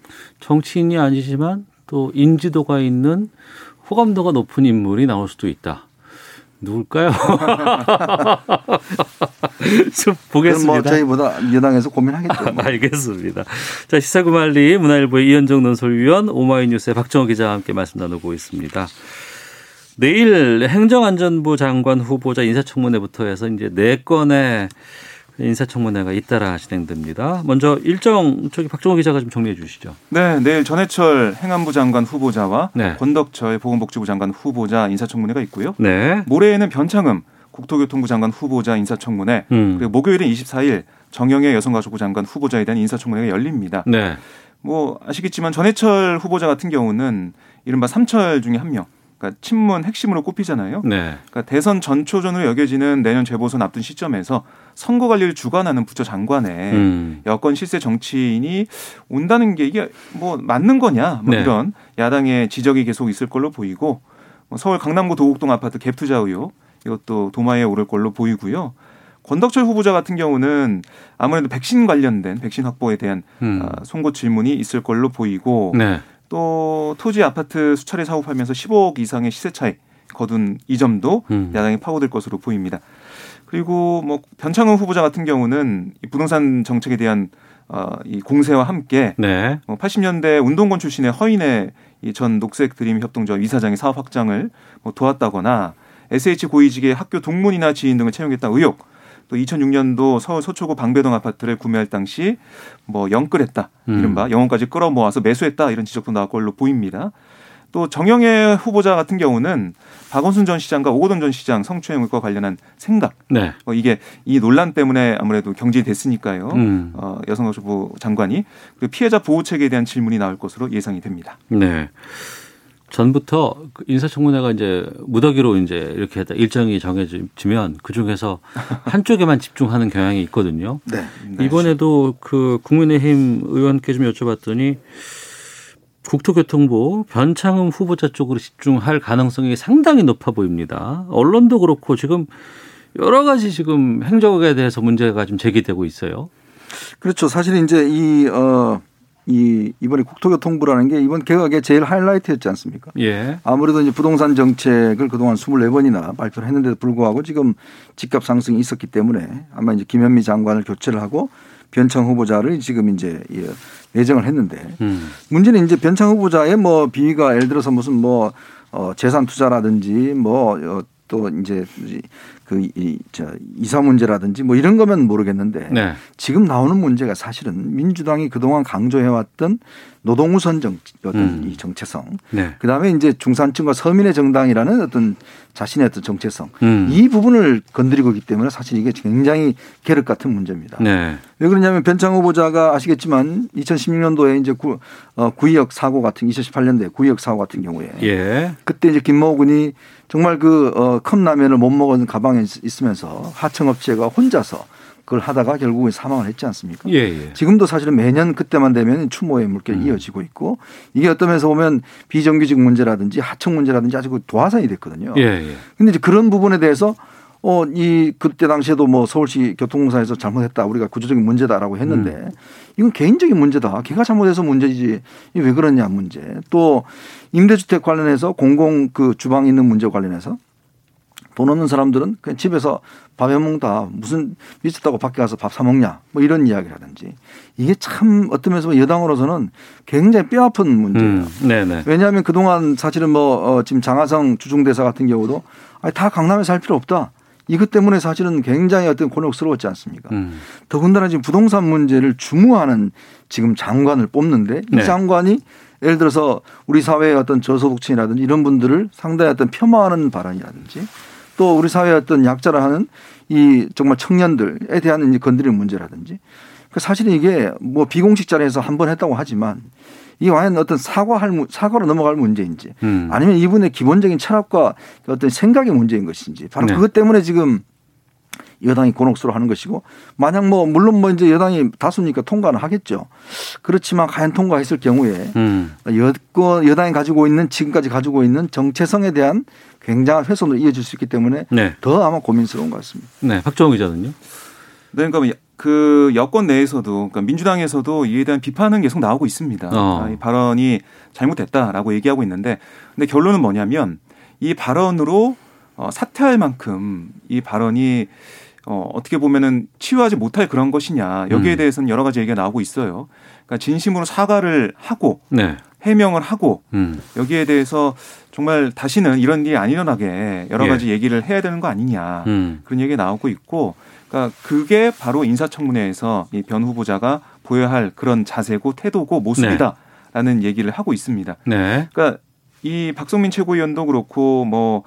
정치인이 아니지만 또 인지도가 있는 호감도가 높은 인물이 나올 수도 있다. 누굴까요? 좀 보겠습니다. 뭐 저희보다 여당에서 고민하겠죠. 뭐. 알겠습니다. 자, 시사구말리 문화일보의 이현정 논설위원 오마이뉴스의 박정호 기자와 함께 말씀 나누고 있습니다. 내일 행정안전부 장관 후보자 인사청문회부터 해서 이제 네 건의 인사청문회가 잇따라 진행됩니다. 먼저 일정 저기 박정호 기자가 좀 정리해 주시죠. 네, 내일 전해철 행안부 장관 후보자와 네. 권덕철 보건복지부 장관 후보자 인사청문회가 있고요. 네. 모레에는 변창흠 국토교통부 장관 후보자 인사청문회 음. 그리고 목요일은 24일 정영애 여성가족부 장관 후보자에 대한 인사청문회가 열립니다. 네. 뭐 아시겠지만 전해철 후보자 같은 경우는 이른바 삼철 중에 한 명. 그러니까 친문 핵심으로 꼽히잖아요. 네. 그러니까 대선 전초전으로 여겨지는 내년 재보선 앞둔 시점에서 선거 관리를 주관하는 부처 장관에 음. 여권 실세 정치인이 온다는 게 이게 뭐 맞는 거냐 뭐 네. 이런 야당의 지적이 계속 있을 걸로 보이고 뭐 서울 강남구 도곡동 아파트 갭 투자 의혹 이것도 도마에 오를 걸로 보이고요. 권덕철 후보자 같은 경우는 아무래도 백신 관련된 백신 확보에 대한 음. 아, 송곳 질문이 있을 걸로 보이고 네. 또 토지 아파트 수차례 사업하면서 15억 이상의 시세 차익 거둔 이 점도 음. 야당이 파고들 것으로 보입니다. 그리고 뭐 변창흠 후보자 같은 경우는 이 부동산 정책에 대한 어, 이 공세와 함께 네. 어, 80년대 운동권 출신의 허인의 이전 녹색 드림 협동조합 이사장의 사업 확장을 뭐 도왔다거나 SH 고위직의 학교 동문이나 지인 등을 채용했다 의혹. 또 2006년도 서울 서초구 방배동 아파트를 구매할 당시 뭐 영끌했다. 음. 이른바 영혼까지 끌어모아서 매수했다. 이런 지적도 나올 걸로 보입니다. 또 정영애 후보자 같은 경우는 박원순 전 시장과 오거돈 전 시장 성추행 의혹과 관련한 생각. 네. 어, 이게 이 논란 때문에 아무래도 경질됐으니까요. 음. 어, 여성가족부 장관이 그 피해자 보호 체계에 대한 질문이 나올 것으로 예상이 됩니다. 네. 전부터 그 인사청문회가 이제 무더기로 이제 이렇게 일정이 정해지면 그 중에서 한쪽에만 집중하는 경향이 있거든요. 네. 이번에도 그 국민의힘 의원께 좀 여쭤봤더니 국토교통부 변창흠 후보자 쪽으로 집중할 가능성이 상당히 높아 보입니다. 언론도 그렇고 지금 여러 가지 지금 행적에 대해서 문제가 좀 제기되고 있어요. 그렇죠. 사실 이제 이, 어, 이, 이번에 국토교통부라는 게 이번 개각의 제일 하이라이트였지 않습니까? 예. 아무래도 이제 부동산 정책을 그동안 24번이나 발표를 했는데도 불구하고 지금 집값 상승이 있었기 때문에 아마 이제 김현미 장관을 교체를 하고 변창 후보자를 지금 이제 예, 예정을 했는데 음. 문제는 이제 변창 후보자의 뭐 비위가 예를 들어서 무슨 뭐 어, 재산 투자라든지 뭐 어, 또 이제 그이저 이사 문제라든지 뭐 이런 거면 모르겠는데 네. 지금 나오는 문제가 사실은 민주당이 그동안 강조해왔던 노동 우선 정 어떤 음. 이 정체성, 네. 그 다음에 이제 중산층과 서민의 정당이라는 어떤 자신의 어떤 정체성, 음. 이 부분을 건드리고 있기 때문에 사실 이게 굉장히 계륵 같은 문제입니다. 네. 왜 그러냐면 변창 후보자가 아시겠지만 2016년도에 이제 구, 어, 구의역 사고 같은 2018년도에 구의역 사고 같은 경우에 예. 그때 이제 김모근이 정말 그 어, 컵라면을 못 먹은 가방에 있- 있으면서 하청업체가 혼자서 그걸 하다가 결국은 사망을 했지 않습니까? 예, 예. 지금도 사실은 매년 그때만 되면 추모의 물결이 음. 이어지고 있고 이게 어떤 면에서 보면 비정규직 문제라든지 하청 문제라든지 아주 그 도화선이 됐거든요. 예, 예. 근데 이제 그런 부분에 대해서 어, 이 그때 당시에도 뭐 서울시 교통공사에서 잘못했다. 우리가 구조적인 문제다라고 했는데 음. 이건 개인적인 문제다. 걔가 잘못해서 문제지. 이게 왜 그러냐 문제. 또 임대주택 관련해서 공공 그 주방 있는 문제 관련해서 돈 없는 사람들은 그냥 집에서 밥해 먹다 무슨 미쳤다고 밖에 가서 밥 사 먹냐 뭐 이런 이야기라든지 이게 참 어떤 면에서 여당으로서는 굉장히 뼈 아픈 문제예요. 음. 네네. 왜냐하면 그동안 사실은 뭐 어, 지금 장하성 주중대사 같은 경우도 아니, 다 강남에 살 필요 없다. 이것 때문에 사실은 굉장히 어떤 곤혹스러웠지 않습니까? 음. 더군다나 지금 부동산 문제를 주무하는 지금 장관을 뽑는데 이 네. 장관이 예를 들어서 우리 사회의 어떤 저소득층이라든지 이런 분들을 상당히 어떤 폄하하는 발언이라든지 또 우리 사회의 어떤 약자라 하는 이 정말 청년들에 대한 이제 건드리는 문제라든지 그 사실은 이게 뭐 비공식 자리에서 한 번 했다고 하지만 이게 과연 어떤 사과할 문- 사과로 넘어갈 문제인지 음. 아니면 이분의 기본적인 철학과 어떤 생각의 문제인 것인지 바로 네. 그것 때문에 지금 여당이 곤혹스러워하는 것이고 만약 뭐 물론 뭐 이제 여당이 다수니까 통과는 하겠죠. 그렇지만 과연 통과했을 경우에 음. 여권 여당이 가지고 있는 지금까지 가지고 있는 정체성에 대한 굉장한 훼손으로 이어질 수 있기 때문에 네. 더 아마 고민스러운 것 같습니다. 네. 박정호 기자는요? 네, 그러니까 그 여권 내에서도 그러니까 민주당에서도 이에 대한 비판은 계속 나오고 있습니다. 어. 아, 이 발언이 잘못됐다라고 얘기하고 있는데 근데 결론은 뭐냐면 이 발언으로 어, 사퇴할 만큼 이 발언이 어, 어떻게 보면은 치유하지 못할 그런 것이냐 여기에 음. 대해서는 여러 가지 얘기가 나오고 있어요. 그러니까 진심으로 사과를 하고 네. 해명을 하고 음. 여기에 대해서 정말 다시는 이런 일이 안 일어나게 여러 예. 가지 얘기를 해야 되는 거 아니냐 음. 그런 얘기가 나오고 있고 그러니까 그게 바로 인사청문회에서 이 변 후보자가 보여야 할 그런 자세고 태도고 모습이다라는 얘기를 하고 있습니다. 네. 그러니까 이 박성민 최고위원도 그렇고 뭐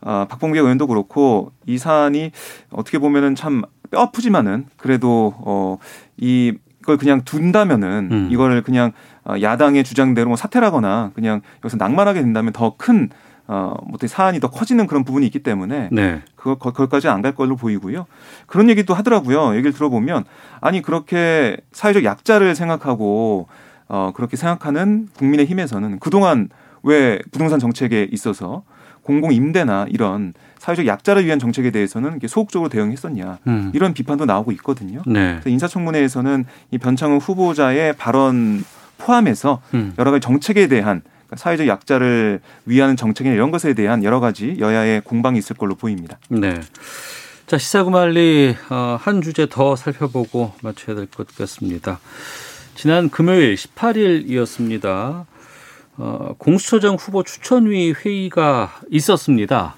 어, 박봉계 의원도 그렇고 이 사안이 어떻게 보면은 참 뼈 아프지만은 그래도 어 이걸 그냥 둔다면은 음. 이걸 그냥 어, 야당의 주장대로 뭐 사퇴라거나 그냥 여기서 낙마하게 된다면 더큰 어, 뭐 어떻게 사안이 더 커지는 그런 부분이 있기 때문에 네. 그거 거- 거기까지 안 갈 걸로 보이고요. 그런 얘기도 하더라고요. 얘기를 들어보면 아니 그렇게 사회적 약자를 생각하고 어 그렇게 생각하는 국민의 힘에서는 그동안 왜 부동산 정책에 있어서 공공 임대나 이런 사회적 약자를 위한 정책에 대해서는 소극적으로 대응했었냐 음. 이런 비판도 나오고 있거든요. 네. 그래서 인사청문회에서는 이 변창흠 후보자의 발언 포함해서 음. 여러 가지 정책에 대한 사회적 약자를 위하는 정책이나 이런 것에 대한 여러 가지 여야의 공방이 있을 걸로 보입니다. 네. 자, 시사구말리 어, 한 주제 더 살펴보고 마쳐야 될 것 같습니다. 지난 금요일 18일이었습니다. 어, 공수처장 후보 추천위 회의가 있었습니다.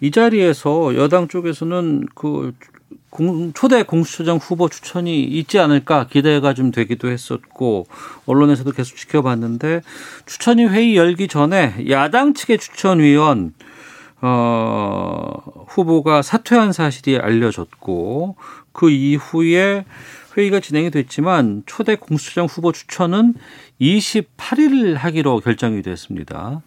이 자리에서 여당 쪽에서는 그 공, 초대 공수처장 후보 추천이 있지 않을까 기대가 좀 되기도 했었고 언론에서도 계속 지켜봤는데 추천위 회의 열기 전에 야당 측의 추천위원 어, 후보가 사퇴한 사실이 알려졌고 그 이후에 회의가 진행이 됐지만 초대 공수처장 후보 추천은 28일 하기로 결정이 됐습니다.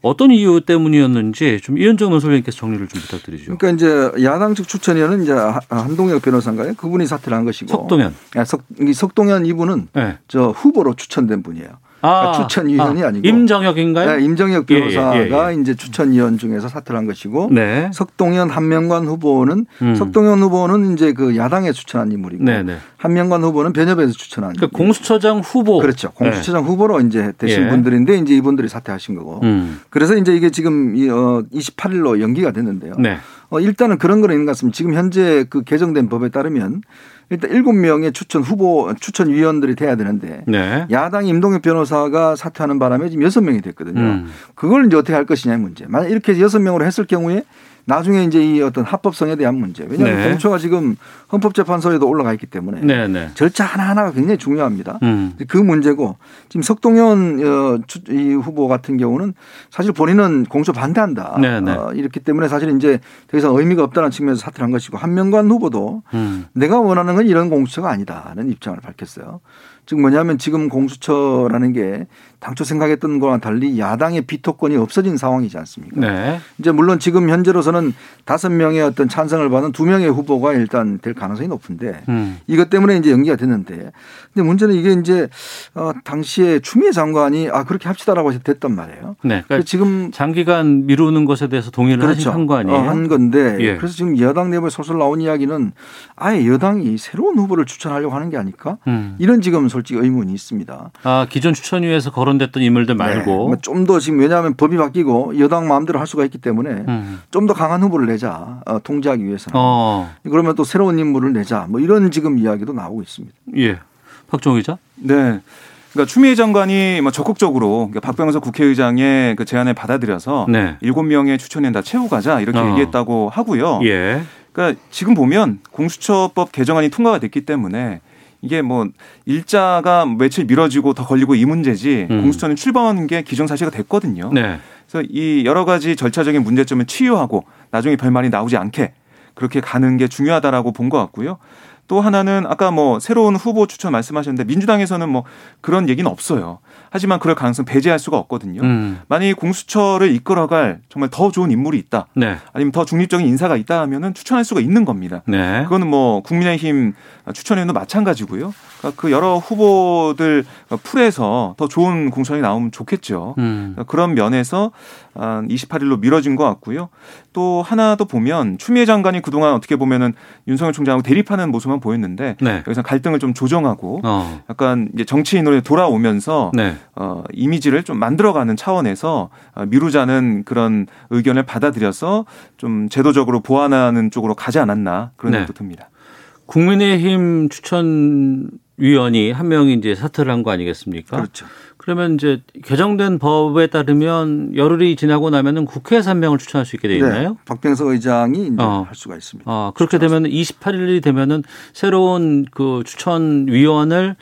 어떤 이유 때문이었는지 좀 이현정 논설위원께서 정리를 좀 부탁드리죠. 그러니까 이제 야당 측 추천위원은 이제 한동혁 변호사인가요? 그분이 사퇴를 한 것이고 석동현. 석, 석동현 이분은 네. 저 후보로 추천된 분이에요. 그러니까 추천위원이 아, 니고 임정혁인가요? 네, 임정혁 변호사가 예, 예, 예. 이제 추천위원 중에서 사퇴를 한 것이고 네. 석동현 한명관 후보는 음. 석동현 후보는 이제 그 야당에 추천한 인물이고 네, 네. 한명관 후보는 변협에서 추천한 그러니까 공수처장 후보 그렇죠. 공수처장 네. 후보로 이제 되신 예. 분들인데 이제 이분들이 사퇴하신 거고 음. 그래서 이제 이게 지금 어 28일로 연기가 됐는데요. 네. 어 일단은 그런 거는 있는 것 같습니다. 지금 현재 그 개정된 법에 따르면 일단 일곱 명의 추천 후보 추천 위원들이 돼야 되는데 네. 야당 임동혁 변호사가 사퇴하는 바람에 지금 여섯 명이 됐거든요. 음. 그걸 이제 어떻게 할 것이냐의 문제. 만약 이렇게 여섯 명으로 했을 경우에 나중에 이제 이 어떤 합법성에 대한 문제. 왜냐하면 네. 공초가 지금 헌법재판소에도 올라가 있기 때문에 네, 네. 절차 하나하나가 굉장히 중요합니다. 음. 그 문제고 지금 석동현 어, 이 후보 같은 경우는 사실 본인은 공초 반대한다. 네, 네. 어, 이렇기 때문에 사실 이제 더 이상 의미가 없다는 측면에서 사퇴를 한 것이고 한명관 후보도 음. 내가 원하는 건 이런 공수처가 아니다는 입장을 밝혔어요. 즉 뭐냐면 지금 공수처라는 게 당초 생각했던 거와 달리 야당의 비토권이 없어진 상황이지 않습니까? 네. 이제 물론 지금 현재로서는 다섯 명의 어떤 찬성을 받은 두 명의 후보가 일단 될 가능성이 높은데 음. 이것 때문에 이제 연기가 됐는데 근데 문제는 이게 이제 어 당시에 추미애 장관이 아 그렇게 합시다라고 해서 됐단 말이에요. 네. 그러니까 지금 장기간 미루는 것에 대해서 동의를 그렇죠. 한거 아니에요? 어, 한 건데 예. 그래서 지금 여당 내부에 솔솔 나온 이야기는 아예 여당이 새로운 후보를 추천하려고 하는 게 아닐까? 음. 이런 지금 솔직히 의문이 있습니다. 아 기존 추천위에서 거론됐던 인물들 네. 말고 네. 좀더 지금 왜냐하면 법이 바뀌고 여당 마음대로 할 수가 있기 때문에 음. 좀더 강한 후보를 내자 어, 통제하기 위해서는 어. 그러면 또 새로운 인물을 내자 뭐 이런 지금 이야기도 나오고 있습니다. 예, 박종 기자. 네. 그러니까 추미애 장관이 뭐 적극적으로 그러니까 박병석 국회의장의 그 제안을 받아들여서 네. 일곱 명의 추천위원 다 채우고 가자 이렇게 어. 얘기했다고 하고요. 예. 그러니까 지금 보면 공수처법 개정안이 통과가 됐기 때문에 이게 뭐 일자가 며칠 미뤄지고 더 걸리고 이 문제지 음. 공수처는 출범하는 게 기정사실화 됐거든요. 네. 그래서 이 여러 가지 절차적인 문제점을 치유하고 나중에 별말이 나오지 않게 그렇게 가는 게 중요하다라고 본 것 같고요. 또 하나는 아까 뭐 새로운 후보 추천 말씀하셨는데 민주당에서는 뭐 그런 얘기는 없어요. 하지만 그럴 가능성 배제할 수가 없거든요. 음. 만약에 공수처를 이끌어갈 정말 더 좋은 인물이 있다. 네. 아니면 더 중립적인 인사가 있다 하면은 추천할 수가 있는 겁니다. 네. 그거는 뭐 국민의힘 추천에도 마찬가지고요. 그러니까 그 여러 후보들 풀에서 더 좋은 공천이 나오면 좋겠죠. 음. 그러니까 그런 면에서 한 28일로 미뤄진 것 같고요. 또 하나 더 보면 추미애 장관이 그동안 어떻게 보면은 윤석열 총장하고 대립하는 모습만 보였는데 네. 여기서 갈등을 좀 조정하고 어. 약간 이제 정치인으로 돌아오면서 네. 어, 이미지를 좀 만들어가는 차원에서 어, 미루자는 그런 의견을 받아들여서 좀 제도적으로 보완하는 쪽으로 가지 않았나 그런 네. 생각도 듭니다. 국민의힘 추천 위원이 한 명이 이제 사퇴를 한 거 아니겠습니까? 그렇죠. 그러면 이제 개정된 법에 따르면 열흘이 지나고 나면은 국회에서 한 명을 추천할 수 있게 돼 있나요? 네. 박병석 의장이 이제 어. 할 수가 있습니다. 아, 그렇게 되면 28일이 되면은 새로운 그 추천 위원을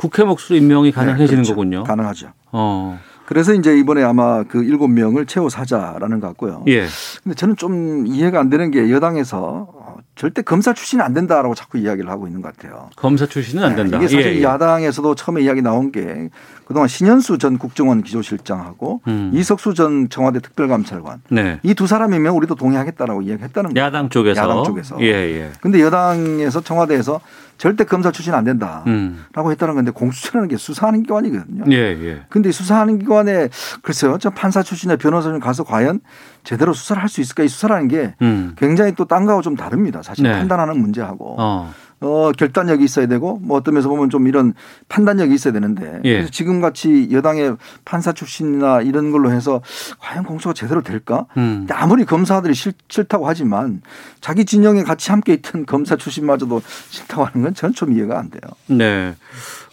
국회 몫으로 임명이 가능해지는 네, 그렇죠. 거군요. 가능하죠. 어. 그래서 이제 이번에 아마 그 일곱 명을 채워 사자라는 것 같고요. 예. 근데 저는 좀 이해가 안 되는 게 여당에서 어, 절대 검사 출신이 안 된다라고 자꾸 이야기를 하고 있는 것 같아요. 검사 출신은 안 된다. 이게 사실 예, 예. 야당에서도 처음에 이야기 나온 게 그동안 신현수 전 국정원 기조실장하고 음. 이석수 전 청와대 특별감찰관 네. 이두 사람이면 우리도 동의하겠다라고 이야기했다는 거예요. 야당 쪽에서. 야당 쪽에서. 예, 예. 근데 여당에서 청와대에서 절대 검사 출신 안 된다라고 음. 했다는 건데 공수처라는 게 수사하는 기관이거든요. 예, 예. 근데 이 수사하는 기관에 글쎄요, 저 판사 출신의 변호사님 가서 과연 제대로 수사를 할 수 있을까? 이 수사라는 게 음. 굉장히 또 딴 거하고 좀 다릅니다. 사실 네. 판단하는 문제하고. 어. 어, 결단력이 있어야 되고 뭐 어떤 면에서 보면 좀 이런 판단력이 있어야 되는데 예. 그래서 지금 같이 여당의 판사 출신이나 이런 걸로 해서 과연 공수가 제대로 될까? 음. 아무리 검사들이 싫, 싫다고 하지만 자기 진영에 같이 함께 있던 검사 출신마저도 싫다고 하는 건전좀 이해가 안 돼요. 네.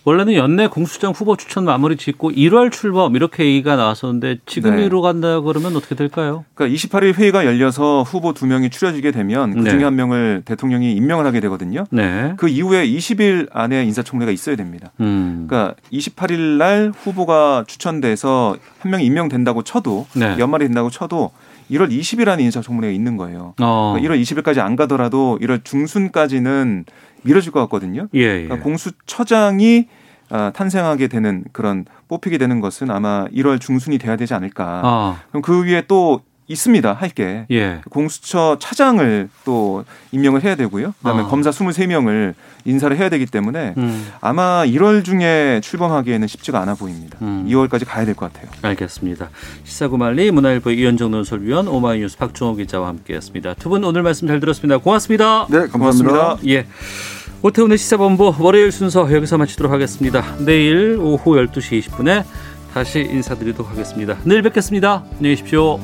원래는 연내 공수장 후보 추천 마무리 짓고 1월 출범 이렇게 얘기가 나왔었는데 지금 네. 간다 그러면 어떻게 될까요? 그러니까 28일 회의가 열려서 후보 두 명이 추려지게 되면 그 중에 네. 한 명을 대통령이 임명을 하게 되거든요. 네. 그 이후에 20일 안에 인사청문회가 있어야 됩니다. 음. 그러니까 28일 날 후보가 추천돼서 한 명이 임명된다고 쳐도 네. 연말이 된다고 쳐도 1월 20일 안에 인사청문회가 있는 거예요. 어. 그러니까 1월 20일까지 안 가더라도 1월 중순까지는 미뤄질 것 같거든요. 예, 예. 그러니까 공수처장이 아, 탄생하게 되는 그런 뽑히게 되는 것은 아마 1월 중순이 돼야 되지 않을까. 아. 그럼 그 위에 또 있습니다. 할 게. 예. 공수처 차장을 또 임명을 해야 되고요. 그다음에 아. 검사 23명을 인사를 해야 되기 때문에 음. 아마 1월 중에 출범하기에는 쉽지가 않아 보입니다. 음. 2월까지 가야 될 것 같아요. 알겠습니다. 시사구말리 문화일보 이현정 논설위원 오마이뉴스 박종호 기자와 함께했습니다. 두 분 오늘 말씀 잘 들었습니다. 고맙습니다. 네, 감사합니다. 예. 오태훈의 시사본부 월요일 순서 여기서 마치도록 하겠습니다. 내일 오후 12시 20분에 다시 인사드리도록 하겠습니다. 내일 뵙겠습니다. 안녕히 계십시오.